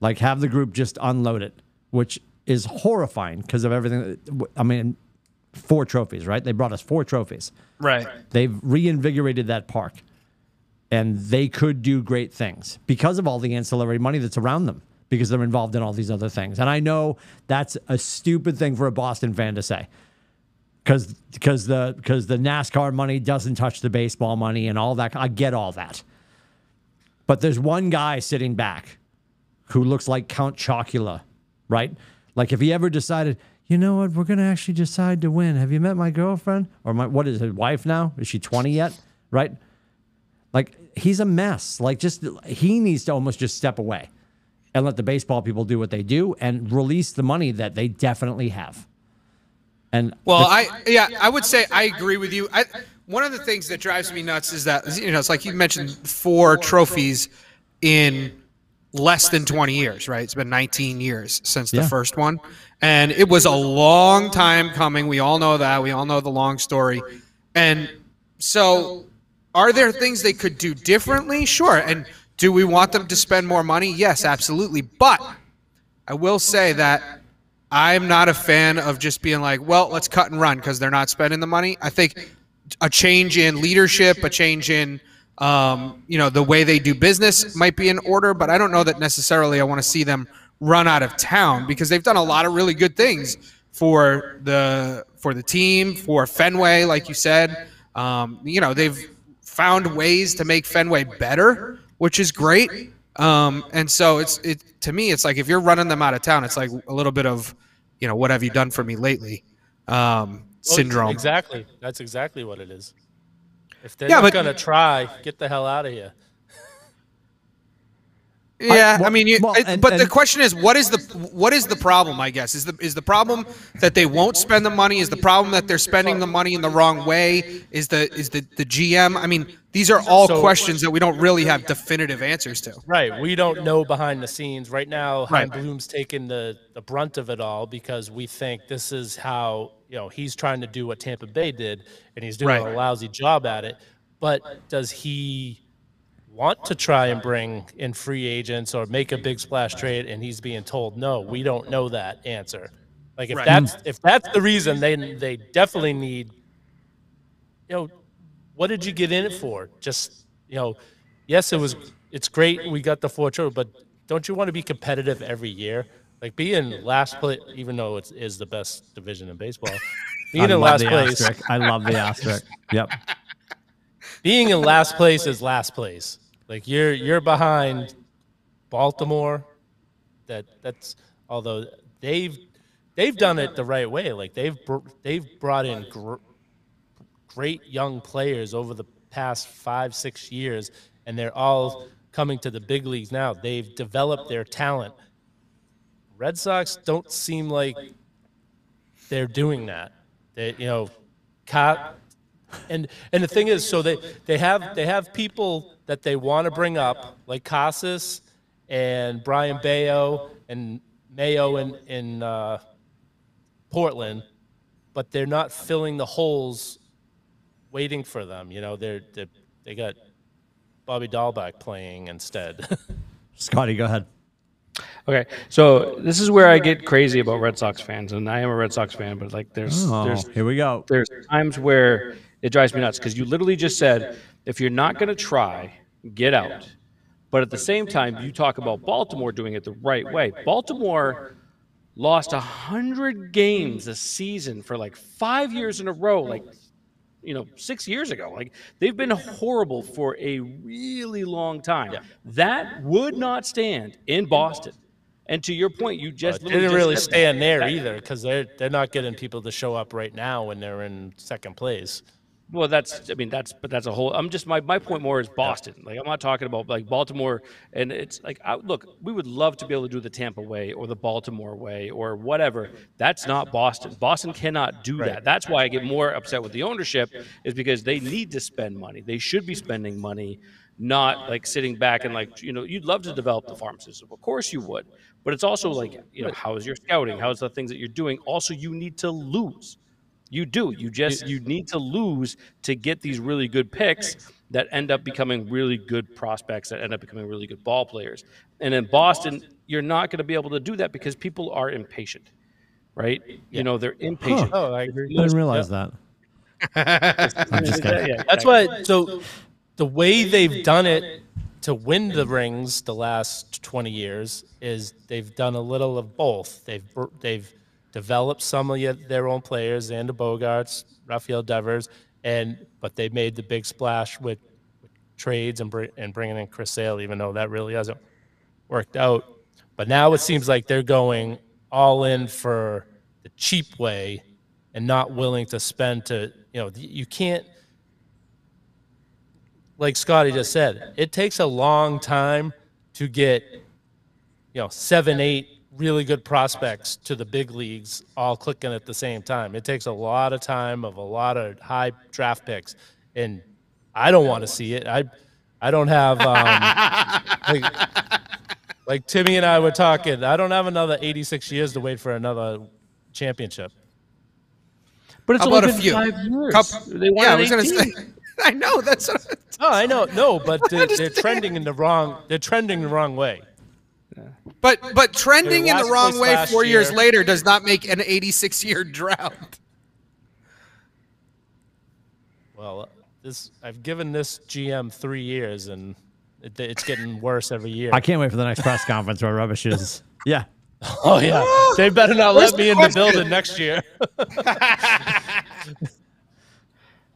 like have the group just unload it which is horrifying because of everything i mean four trophies right they brought us four trophies
Right.
they've reinvigorated that park and they could do great things because of all the ancillary money that's around them because they're involved in all these other things. And I know that's a stupid thing for a Boston fan to say. Cuz because the because the NASCAR money doesn't touch the baseball money and all that. I get all that. But there's one guy sitting back who looks like Count Chocula, right? Like if he ever decided, you know what, we're gonna actually decide to win. Have you met my girlfriend or my what is his wife now? Is she 20 yet? Right? Like he's a mess. Like just he needs to almost just step away and let the baseball people do what they do and release the money that they definitely have. And
Well,
the-
I yeah, I would say I agree with you. I, one of the things that drives me nuts is that you know it's like you mentioned four trophies in less than 20 years, right? It's been 19 years since the
Yeah.
first one, and it was a long time coming. We all know that. We all know the long story, and so are there things they could do differently? Sure. And do we want them to spend more money? Yes, absolutely. But I will say that I'm not a fan of just being like, well, let's cut and run because they're not spending the money. I think a change in leadership, a change in um, you know the way they do business might be in order, but I don't know that necessarily I want to see them run out of town because they've done a lot of really good things for the for the team, for Fenway, like you said. Um, you know they've found ways to make Fenway better, which is great. Um, and so it's it to me, it's like if you're running them out of town, it's like a little bit of, you know, what have you done for me lately, um, syndrome.
Exactly. That's exactly what it is. If they're
Yeah,
not gonna try, get the hell out of here.
Yeah, I,
well-
mean, you,
well, and-
but the question is, what is the what is the problem? I guess is the is the problem that they won't spend the money? Is the problem that they're spending the money in the wrong way? Is the is the the GM? I mean, these are all
So-
questions that we don't really have definitive answers to.
Right. We don't know behind the scenes. Right now, Chaim
Right.
Bloom's taking the, the brunt of it all because we think this is how, you know, he's trying to do what Tampa Bay did and he's doing
Right.
a lousy job at it. But does he want to try and bring in free agents or make a big splash trade and he's being told no, we don't know that answer. Like if
Right.
that's if that's the reason then they definitely need you know, what did you get in it for? Just, you know, yes, it was, it's great we got the four trophy, but don't you want to be competitive every year? Like be in last place, even though it is the best division in baseball. <laughs> Being in last place,
asterisk. I love the asterisk. Yep. <laughs>
being in last place is last place. Like you're you're behind Baltimore. That that's although they've they've done it the right way. Like they've they've brought in gr- great young players over the past five six years, and they're all coming to the big leagues now. They've developed their talent. Red Sox don't seem like they're doing that. They you know, Ca- and and the thing is, so they they have they have people that they want to bring up, like Casas and Brayan Bello and Mayo in in uh, Portland, but they're not filling the holes waiting for them. You know, they're, they they got Bobby Dalbec playing instead. <laughs>
Scotty, go ahead.
Okay, so this is where I get crazy about Red Sox fans, and I am a Red Sox fan, but like there's
Oh,
there's
here we go.
there's times where it drives me nuts because you literally just said if you're not going to try, get out. But at the same time, you talk about Baltimore doing it the right way. Baltimore lost a hundred games a season for like five years in a row, like you know six years ago. Like they've been horrible for a really long time. That would not stand in Boston. And to your point, you just
didn't
just
really stand there either because they're they're not getting people to show up right now when they're in second place.
Well, that's I mean that's but that's a whole. I'm just my my point more is Boston. Like I'm not talking about like Baltimore, and it's like I, look, we would love to be able to do the Tampa way or the Baltimore way or whatever. That's not Boston. Boston cannot do that. That's why I get more upset with the ownership is because they need to spend money. They should be spending money, not like sitting back and like you know you'd love to develop the farm system. Of course you would, but it's also like you know how is your scouting? How's the things that you're doing? Also, you need to lose. You do. You just you need to lose to get these really good picks that end up becoming really good prospects that end up becoming really good ball players. And in Boston, you're not going to be able to do that because people are impatient, right? You know, they're impatient.
Oh, I agree.
I didn't realize that. <laughs> I'm just kidding.
Yeah, yeah,
That's why. So the way they've done it to win the rings the last 20 years is they've done a little of both. They've they've developed some of their own players, Xander Bogaerts, Rafael Devers, and but they made the big splash with, with trades and br- and bringing in Chris Sale, even though that really hasn't worked out. But now it seems like they're going all in for the cheap way and not willing to spend to you know you can't like Scotty just said, it takes a long time to get, you know, seven, eight really good prospects to the big leagues all clicking at the same time. It takes a lot of time of a lot of high draft picks, and I don't want to see it. I, I don't have um, <laughs> like, like Timmy and I were talking. I don't have another 86 years to wait for another championship.
But it's
How
only
about a
been
few?
five years.
Couple-
They won
yeah, I was gonna say. <laughs> I know that's. What,
Oh, I know, no, but <laughs> they're, they're trending in the wrong. They're trending the wrong way.
But but trending in the wrong way
last
four years later does not make an 86 year drought.
Well, this I've given this GM three years, and it, it's getting worse every year.
I can't wait for the next press conference where rubbish is. <laughs> Yeah. <laughs>
oh yeah, they better not
Where's
let
the
me in the building next year. <laughs>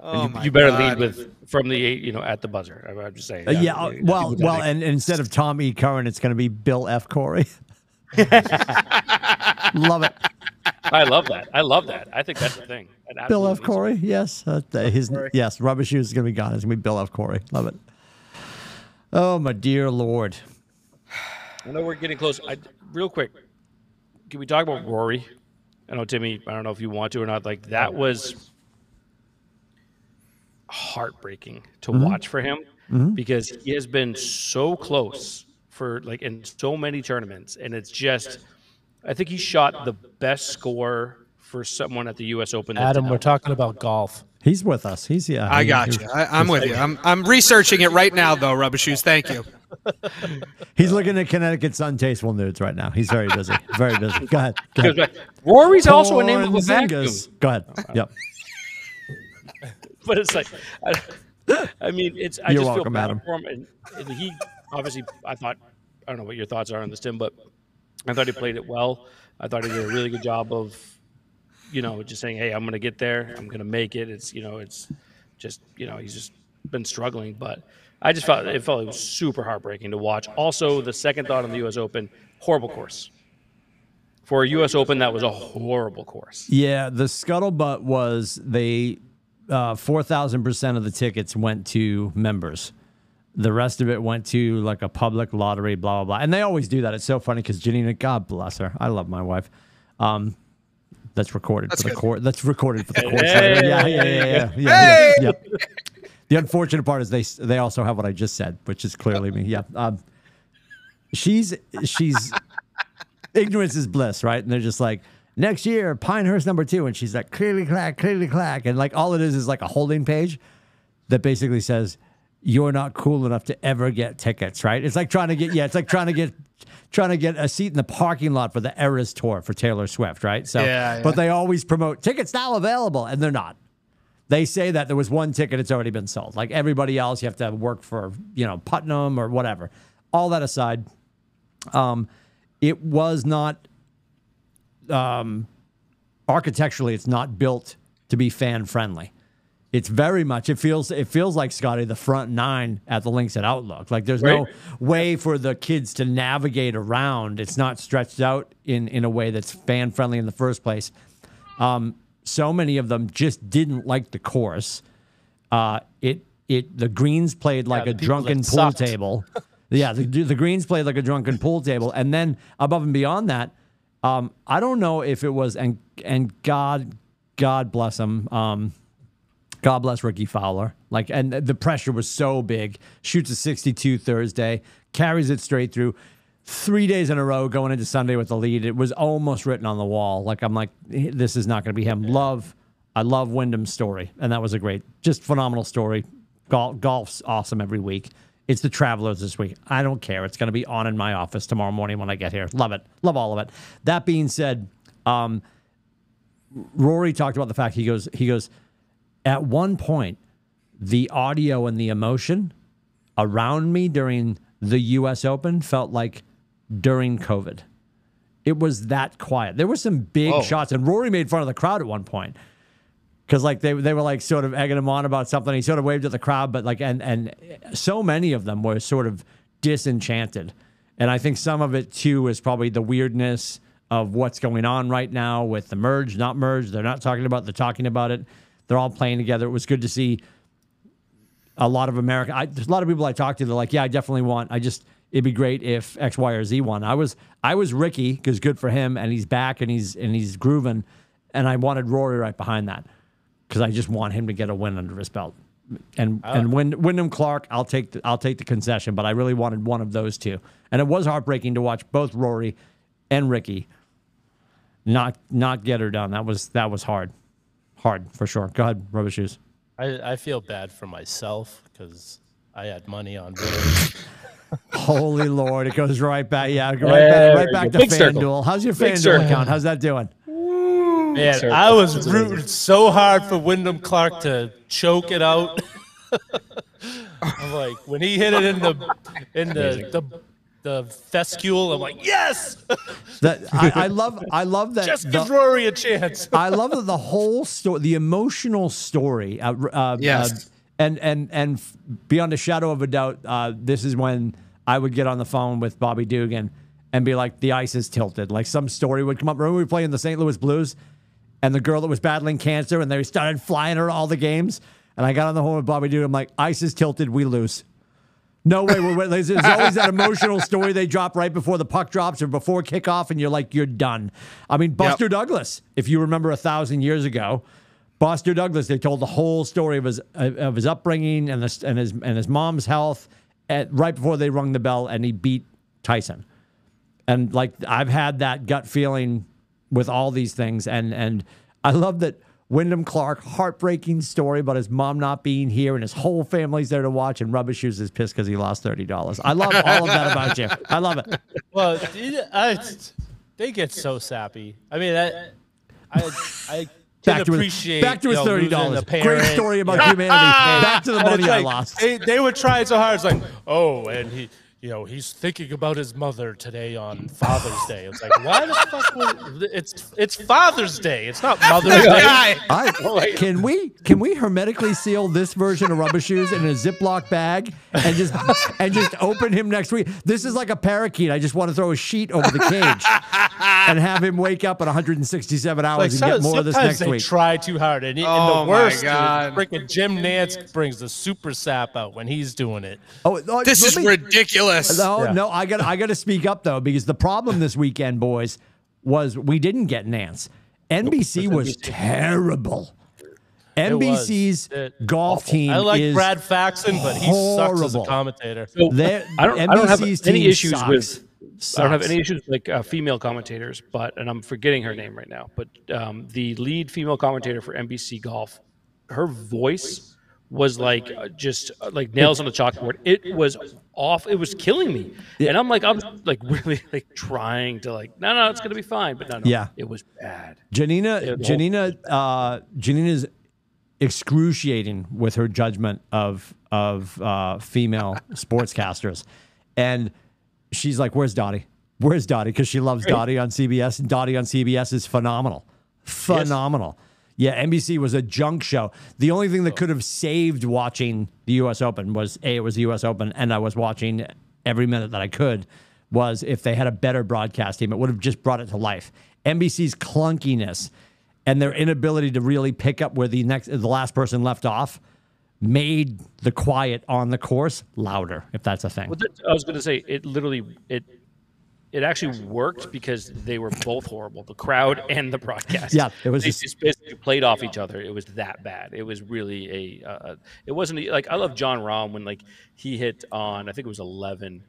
Oh my
you better
God.
lead with from the you know, at the buzzer. I'm- I'm just saying.
Uh, yeah. uh, well, well, and, and instead of Tom E. Curran, it's going to be Bill F. Corey. <laughs> Love it.
I love that. I love that. I think that's the thing. That
Bill F. Corey. Yes. Uh, his yes. Rubber shoes is going to be gone. It's going to be Bill F. Corey. Love it. Oh my dear Lord. <sighs>
I know we're getting close. I, real quick, can we talk about Rory? I know Timmy. I don't know if you want to or not. Like that was heartbreaking to mm-hmm. watch for him mm-hmm. because he has been so close for like in so many tournaments, and it's just. I think he shot the best score for someone at the U.S. Open.
Adam, we're talking about golf.
He's with us. He's yeah.
I
he-
got you. I, I'm with you. I'm I'm researching it right now though. Rubber shoes. Thank you. <laughs>
He's looking at Connecticut's untasteful nudes right now. He's very busy. Very busy. Go ahead. Go ahead.
like, Rory's also a name of a vacuum.
Go ahead. Yep. <laughs>
but it's like, I, I mean, it's. I
You're
just
welcome,
feel bad
Adam.
for him, and, and he obviously. I thought, I don't know what your thoughts are on this, Tim, but I thought he played it well. I thought he did a really good job of, you know, just saying, "Hey, I'm going to get there. I'm going to make it." It's, you know, it's just, you know, he's just been struggling, but I just felt it felt it was super heartbreaking to watch. Also, the second thought on the U.S. Open, horrible course. For a U.S. Open, that was a horrible course.
Yeah, the scuttlebutt was they uh, four thousand percent of the tickets went to members. The rest of it went to like a public lottery, blah blah blah. And they always do that. It's so funny because Janina, God bless her, I love my wife. Um, that's recorded
That's
for the court. That's recorded for the court.
Hey!
Yeah, yeah, yeah, yeah, yeah. yeah, yeah. The unfortunate part is they they also have what I just said, which is clearly me. Yeah. Um, she's she's ignorance is bliss, right? And they're just like, next year, Pinehurst number two. And she's like, clearly clack, clearly clack. And like all it is is like a holding page that basically says, you're not cool enough to ever get tickets, right? It's like trying to get, yeah, it's like trying to get, trying to get a seat in the parking lot for the Eras tour for Taylor Swift, right? So,
Yeah, yeah.
but they always promote tickets now available, and they're not. They say that there was one ticket, it's already been sold. Like everybody else, you have to work for, you know, Putnam or whatever. All that aside, um, it was not um, architecturally it's not built to be fan friendly it's very much it feels it feels like scotty the front nine at the links at outlook. Like there's no way for the kids to navigate around. It's not stretched out in in a way that's fan friendly in the first place. Um, so many of them just didn't like the course. Uh, it it the greens played like
the
a drunken pool
sucked.
table. yeah, the, the greens played like a drunken pool table, and then above and beyond that, um, I don't know if it was and and God God bless him. Um, God bless Rickie Fowler. Like, and the pressure was so big. Shoots a 62 Thursday, carries it straight through. Three days in a row going into Sunday with the lead. It was almost written on the wall. Like, I'm like, this is not going to be him. Love, I love Wyndham's story. And that was a great, just phenomenal story. Golf, golf's awesome every week. It's the Travelers this week. I don't care. It's going to be on in my office tomorrow morning when I get here. Love it. Love all of it. That being said, um, Rory talked about the fact he goes, he goes, at one point, the audio and the emotion around me during the U.S. Open felt like during COVID. It was that quiet. There were some big
Whoa.
shots, and Rory made fun of the crowd at one point because like they they were like sort of egging him on about something. He sort of waved at the crowd, but like and and so many of them were sort of disenchanted. And I think some of it too is probably the weirdness of what's going on right now with the merge, not merge. They're not talking about. They're talking about it. They're all playing together. It was good to see a lot of America. I, there's a lot of people I talked to. They're like, yeah, I definitely want. I just it'd be great if X, Y, or Z won. I was I was Ricky because good for him, and he's back and he's and he's grooving, and I wanted Rory right behind that because I just want him to get a win under his belt. And and Win, Wyndham Clark, I'll take the, I'll take the concession, but I really wanted one of those two, and it was heartbreaking to watch both Rory and Ricky not not get her done. That was that was hard, hard for sure. Go ahead, rubber shoes.
I, I feel bad for myself because I had money on <laughs>
Holy Lord, it goes right back. Yeah, right
There
back, right back to FanDuel. How's your FanDuel account? How's that doing?
Man,
Circle.
I was rooting so hard for Wyndham Clark to choke it out. <laughs> I'm like, when he hit it in the in the the, the fescue, I'm like, yes,
That I, I love. I love that.
just
the-
give Rory a chance.
I love that the whole story, the emotional story. Uh, uh,
Yes.
uh, and and and beyond a shadow of a doubt, uh, this is when I would get on the phone with Bobby Dugan and be like, "The ice is tilted." Like some story would come up. Remember we were playing the St. Louis Blues, and the girl that was battling cancer, and they started flying her to all the games. And I got on the phone with Bobby Dugan. I'm like, "Ice is tilted. We lose." No way. We're, there's, there's always that emotional <laughs> story they drop right before the puck drops or before kickoff, and you're like, you're done. I mean, Buster Douglas, if you remember a thousand years ago, Buster Douglas, they told the whole story of his uh, of his upbringing and this and his and his mom's health at, right before they rung the bell, and he beat Tyson. And like I've had that gut feeling with all these things, and and I love that Wyndham Clark heartbreaking story about his mom not being here and his whole family's there to watch, and Rubber Shoes is pissed because he lost thirty dollars. I love all of that about you. I love it.
Well, I, they get so sappy. I mean, I I, I
Back to his,
appreciate
back to his
you know,
thirty dollars. Great story about humanity. <laughs> back to the money I lost.
They, they were trying so hard. It's like, oh, and he, you know, he's thinking about his mother today on Father's Day. It's like, why the fuck? Would, it's it's Father's Day. It's not Mother's Day.
Guy.
I, <laughs> oh can we can we hermetically seal this version of rubber shoes in a Ziploc bag and just and just open him next week? This is like a parakeet. I just want to throw a sheet over the cage <laughs> <laughs> and have him wake up in 167 hours
Like
and
so-
get more of this next
they
week.
try too hard, and, and
Oh
the worst,
God.
freaking Jim Nantz brings the super sap out when he's doing it.
Oh, oh,
This is
me-
ridiculous.
No,
Yeah.
no, I got I got to speak up though because the problem this weekend, boys, was we didn't get Nantz. NBC was terrible. NBC's
It-
golf team
I like
is
Brad Faxon, but he sucks as a
horrible.
commentator.
They're-
I don't. I don't have any issues
sucks.
with. I don't have any issues with like uh, female commentators, but and I'm forgetting her name right now. But um, the lead female commentator for NBC Golf, her voice was like uh, just uh, like nails on the chalkboard. It was off. It was killing me, and I'm like, I'm like <laughs> really like trying to like, no, no, it's gonna be fine, but no, no,
Yeah.
it was bad.
Janina,
the
Janina, uh, Janina's excruciating with her judgment of of uh, female sportscasters, and she's like, "Where's Dottie? Where's Dottie?" Because she loves Dottie on CBS, and Dottie on CBS is phenomenal, phenomenal. Yeah, NBC was a junk show. The only thing that oh. could have saved watching the U.S. Open was a it was the U.S. Open, and I was watching every minute that I could. Was if they had a better broadcast team, it would have just brought it to life. NBC's clunkiness and their inability to really pick up where the next the last person left off made the quiet on the course louder, if that's a thing.
Well, that, I was going to say it literally it it actually worked because they were both horrible, the crowd <laughs> and the broadcast.
Yeah, it was
they
just-
just basically played off each other. It was that bad. It was really a. Uh, it wasn't like I love Jon Rahm when like he hit on I think it was eleven,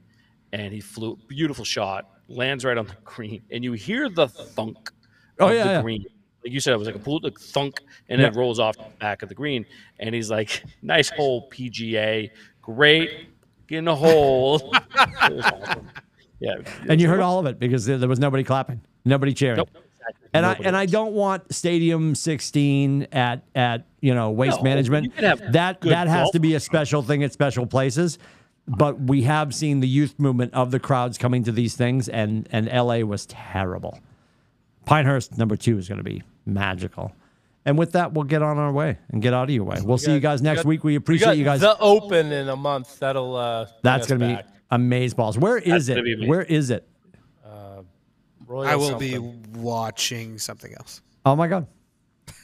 and he flew beautiful shot lands right on the <laughs> green, and you hear the thunk
Oh,
of
yeah,
the
yeah.
green. Like you said, it was like a pool like thunk, and then it rolls off the back of the green. And he's like, "Nice hole, PGA, great, get in the hole." Awesome. <laughs> Yeah,
and you heard all of it because there was nobody clapping, nobody cheering.
Nope, exactly.
And I
Nobody
and I don't want Stadium 16 at at you know waste
No,
management. that that has to be a special thing at special places. but we have seen the youth movement of the crowds coming to these things, and and LA was terrible. Pinehurst number two is going to be magical. And with that, we'll get on our way and get out of your way. We'll see you guys next
got-
week. We
We
appreciate
got
you guys.
the Open in a month. That'll. Uh,
That's going to be
back.
amaze balls. Where is
gonna
it? Where is it?
Royal
I will be watching something else.
Oh my God.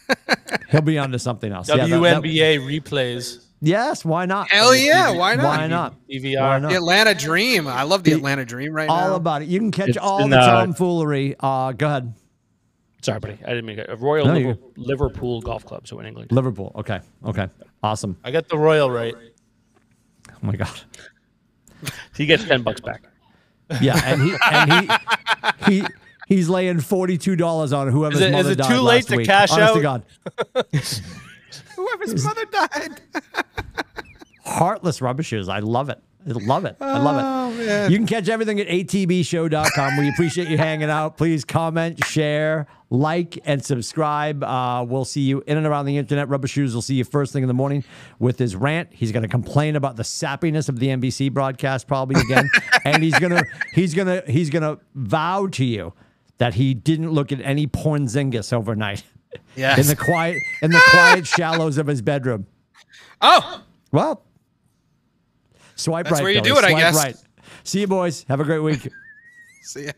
<laughs> He'll be on to something else. Yeah, that- that-
WNBA replays.
yes, why not?
Hell yeah, why not?
Why not?
DVR.
Why not?
The Atlanta Dream. I love the Atlanta Dream right
All
now.
about it. You can catch
It's
all the
uh,
tomfoolery. Uh, go ahead.
Sorry, buddy. I didn't mean to. Royal
No,
Liver-
you're-
Liverpool Golf Club, so in England.
Liverpool. Okay. Okay. Awesome.
I got the Royal right.
Oh my God.
He gets ten bucks back.
Yeah, and he and he he he's laying forty two dollars on whoever's mother died.
Is it- is
mother
it
died
too late to
week.
cash
Honest to
out?
God, <laughs>
Whoever's mother died.
heartless rubbishes. I love it. I love it. I love it.
Oh, man.
You can catch everything at atbshow.com. We appreciate you hanging out. Please comment, share, like, and subscribe. Uh, we'll see you in and around the internet. Rubber Shoes will see you first thing in the morning with his rant. He's going to complain about the sappiness of the NBC broadcast probably again, <laughs> and he's gonna he's gonna he's gonna vow to you that he didn't look at any PORNziņģis overnight
Yes.
in the quiet in the quiet <laughs> shallows of his bedroom.
oh,
Well, swipe
That's
right.
where you
Billy.
do it, I
Swipe
guess.
Right. See you, boys. Have a great week. <laughs>
see ya.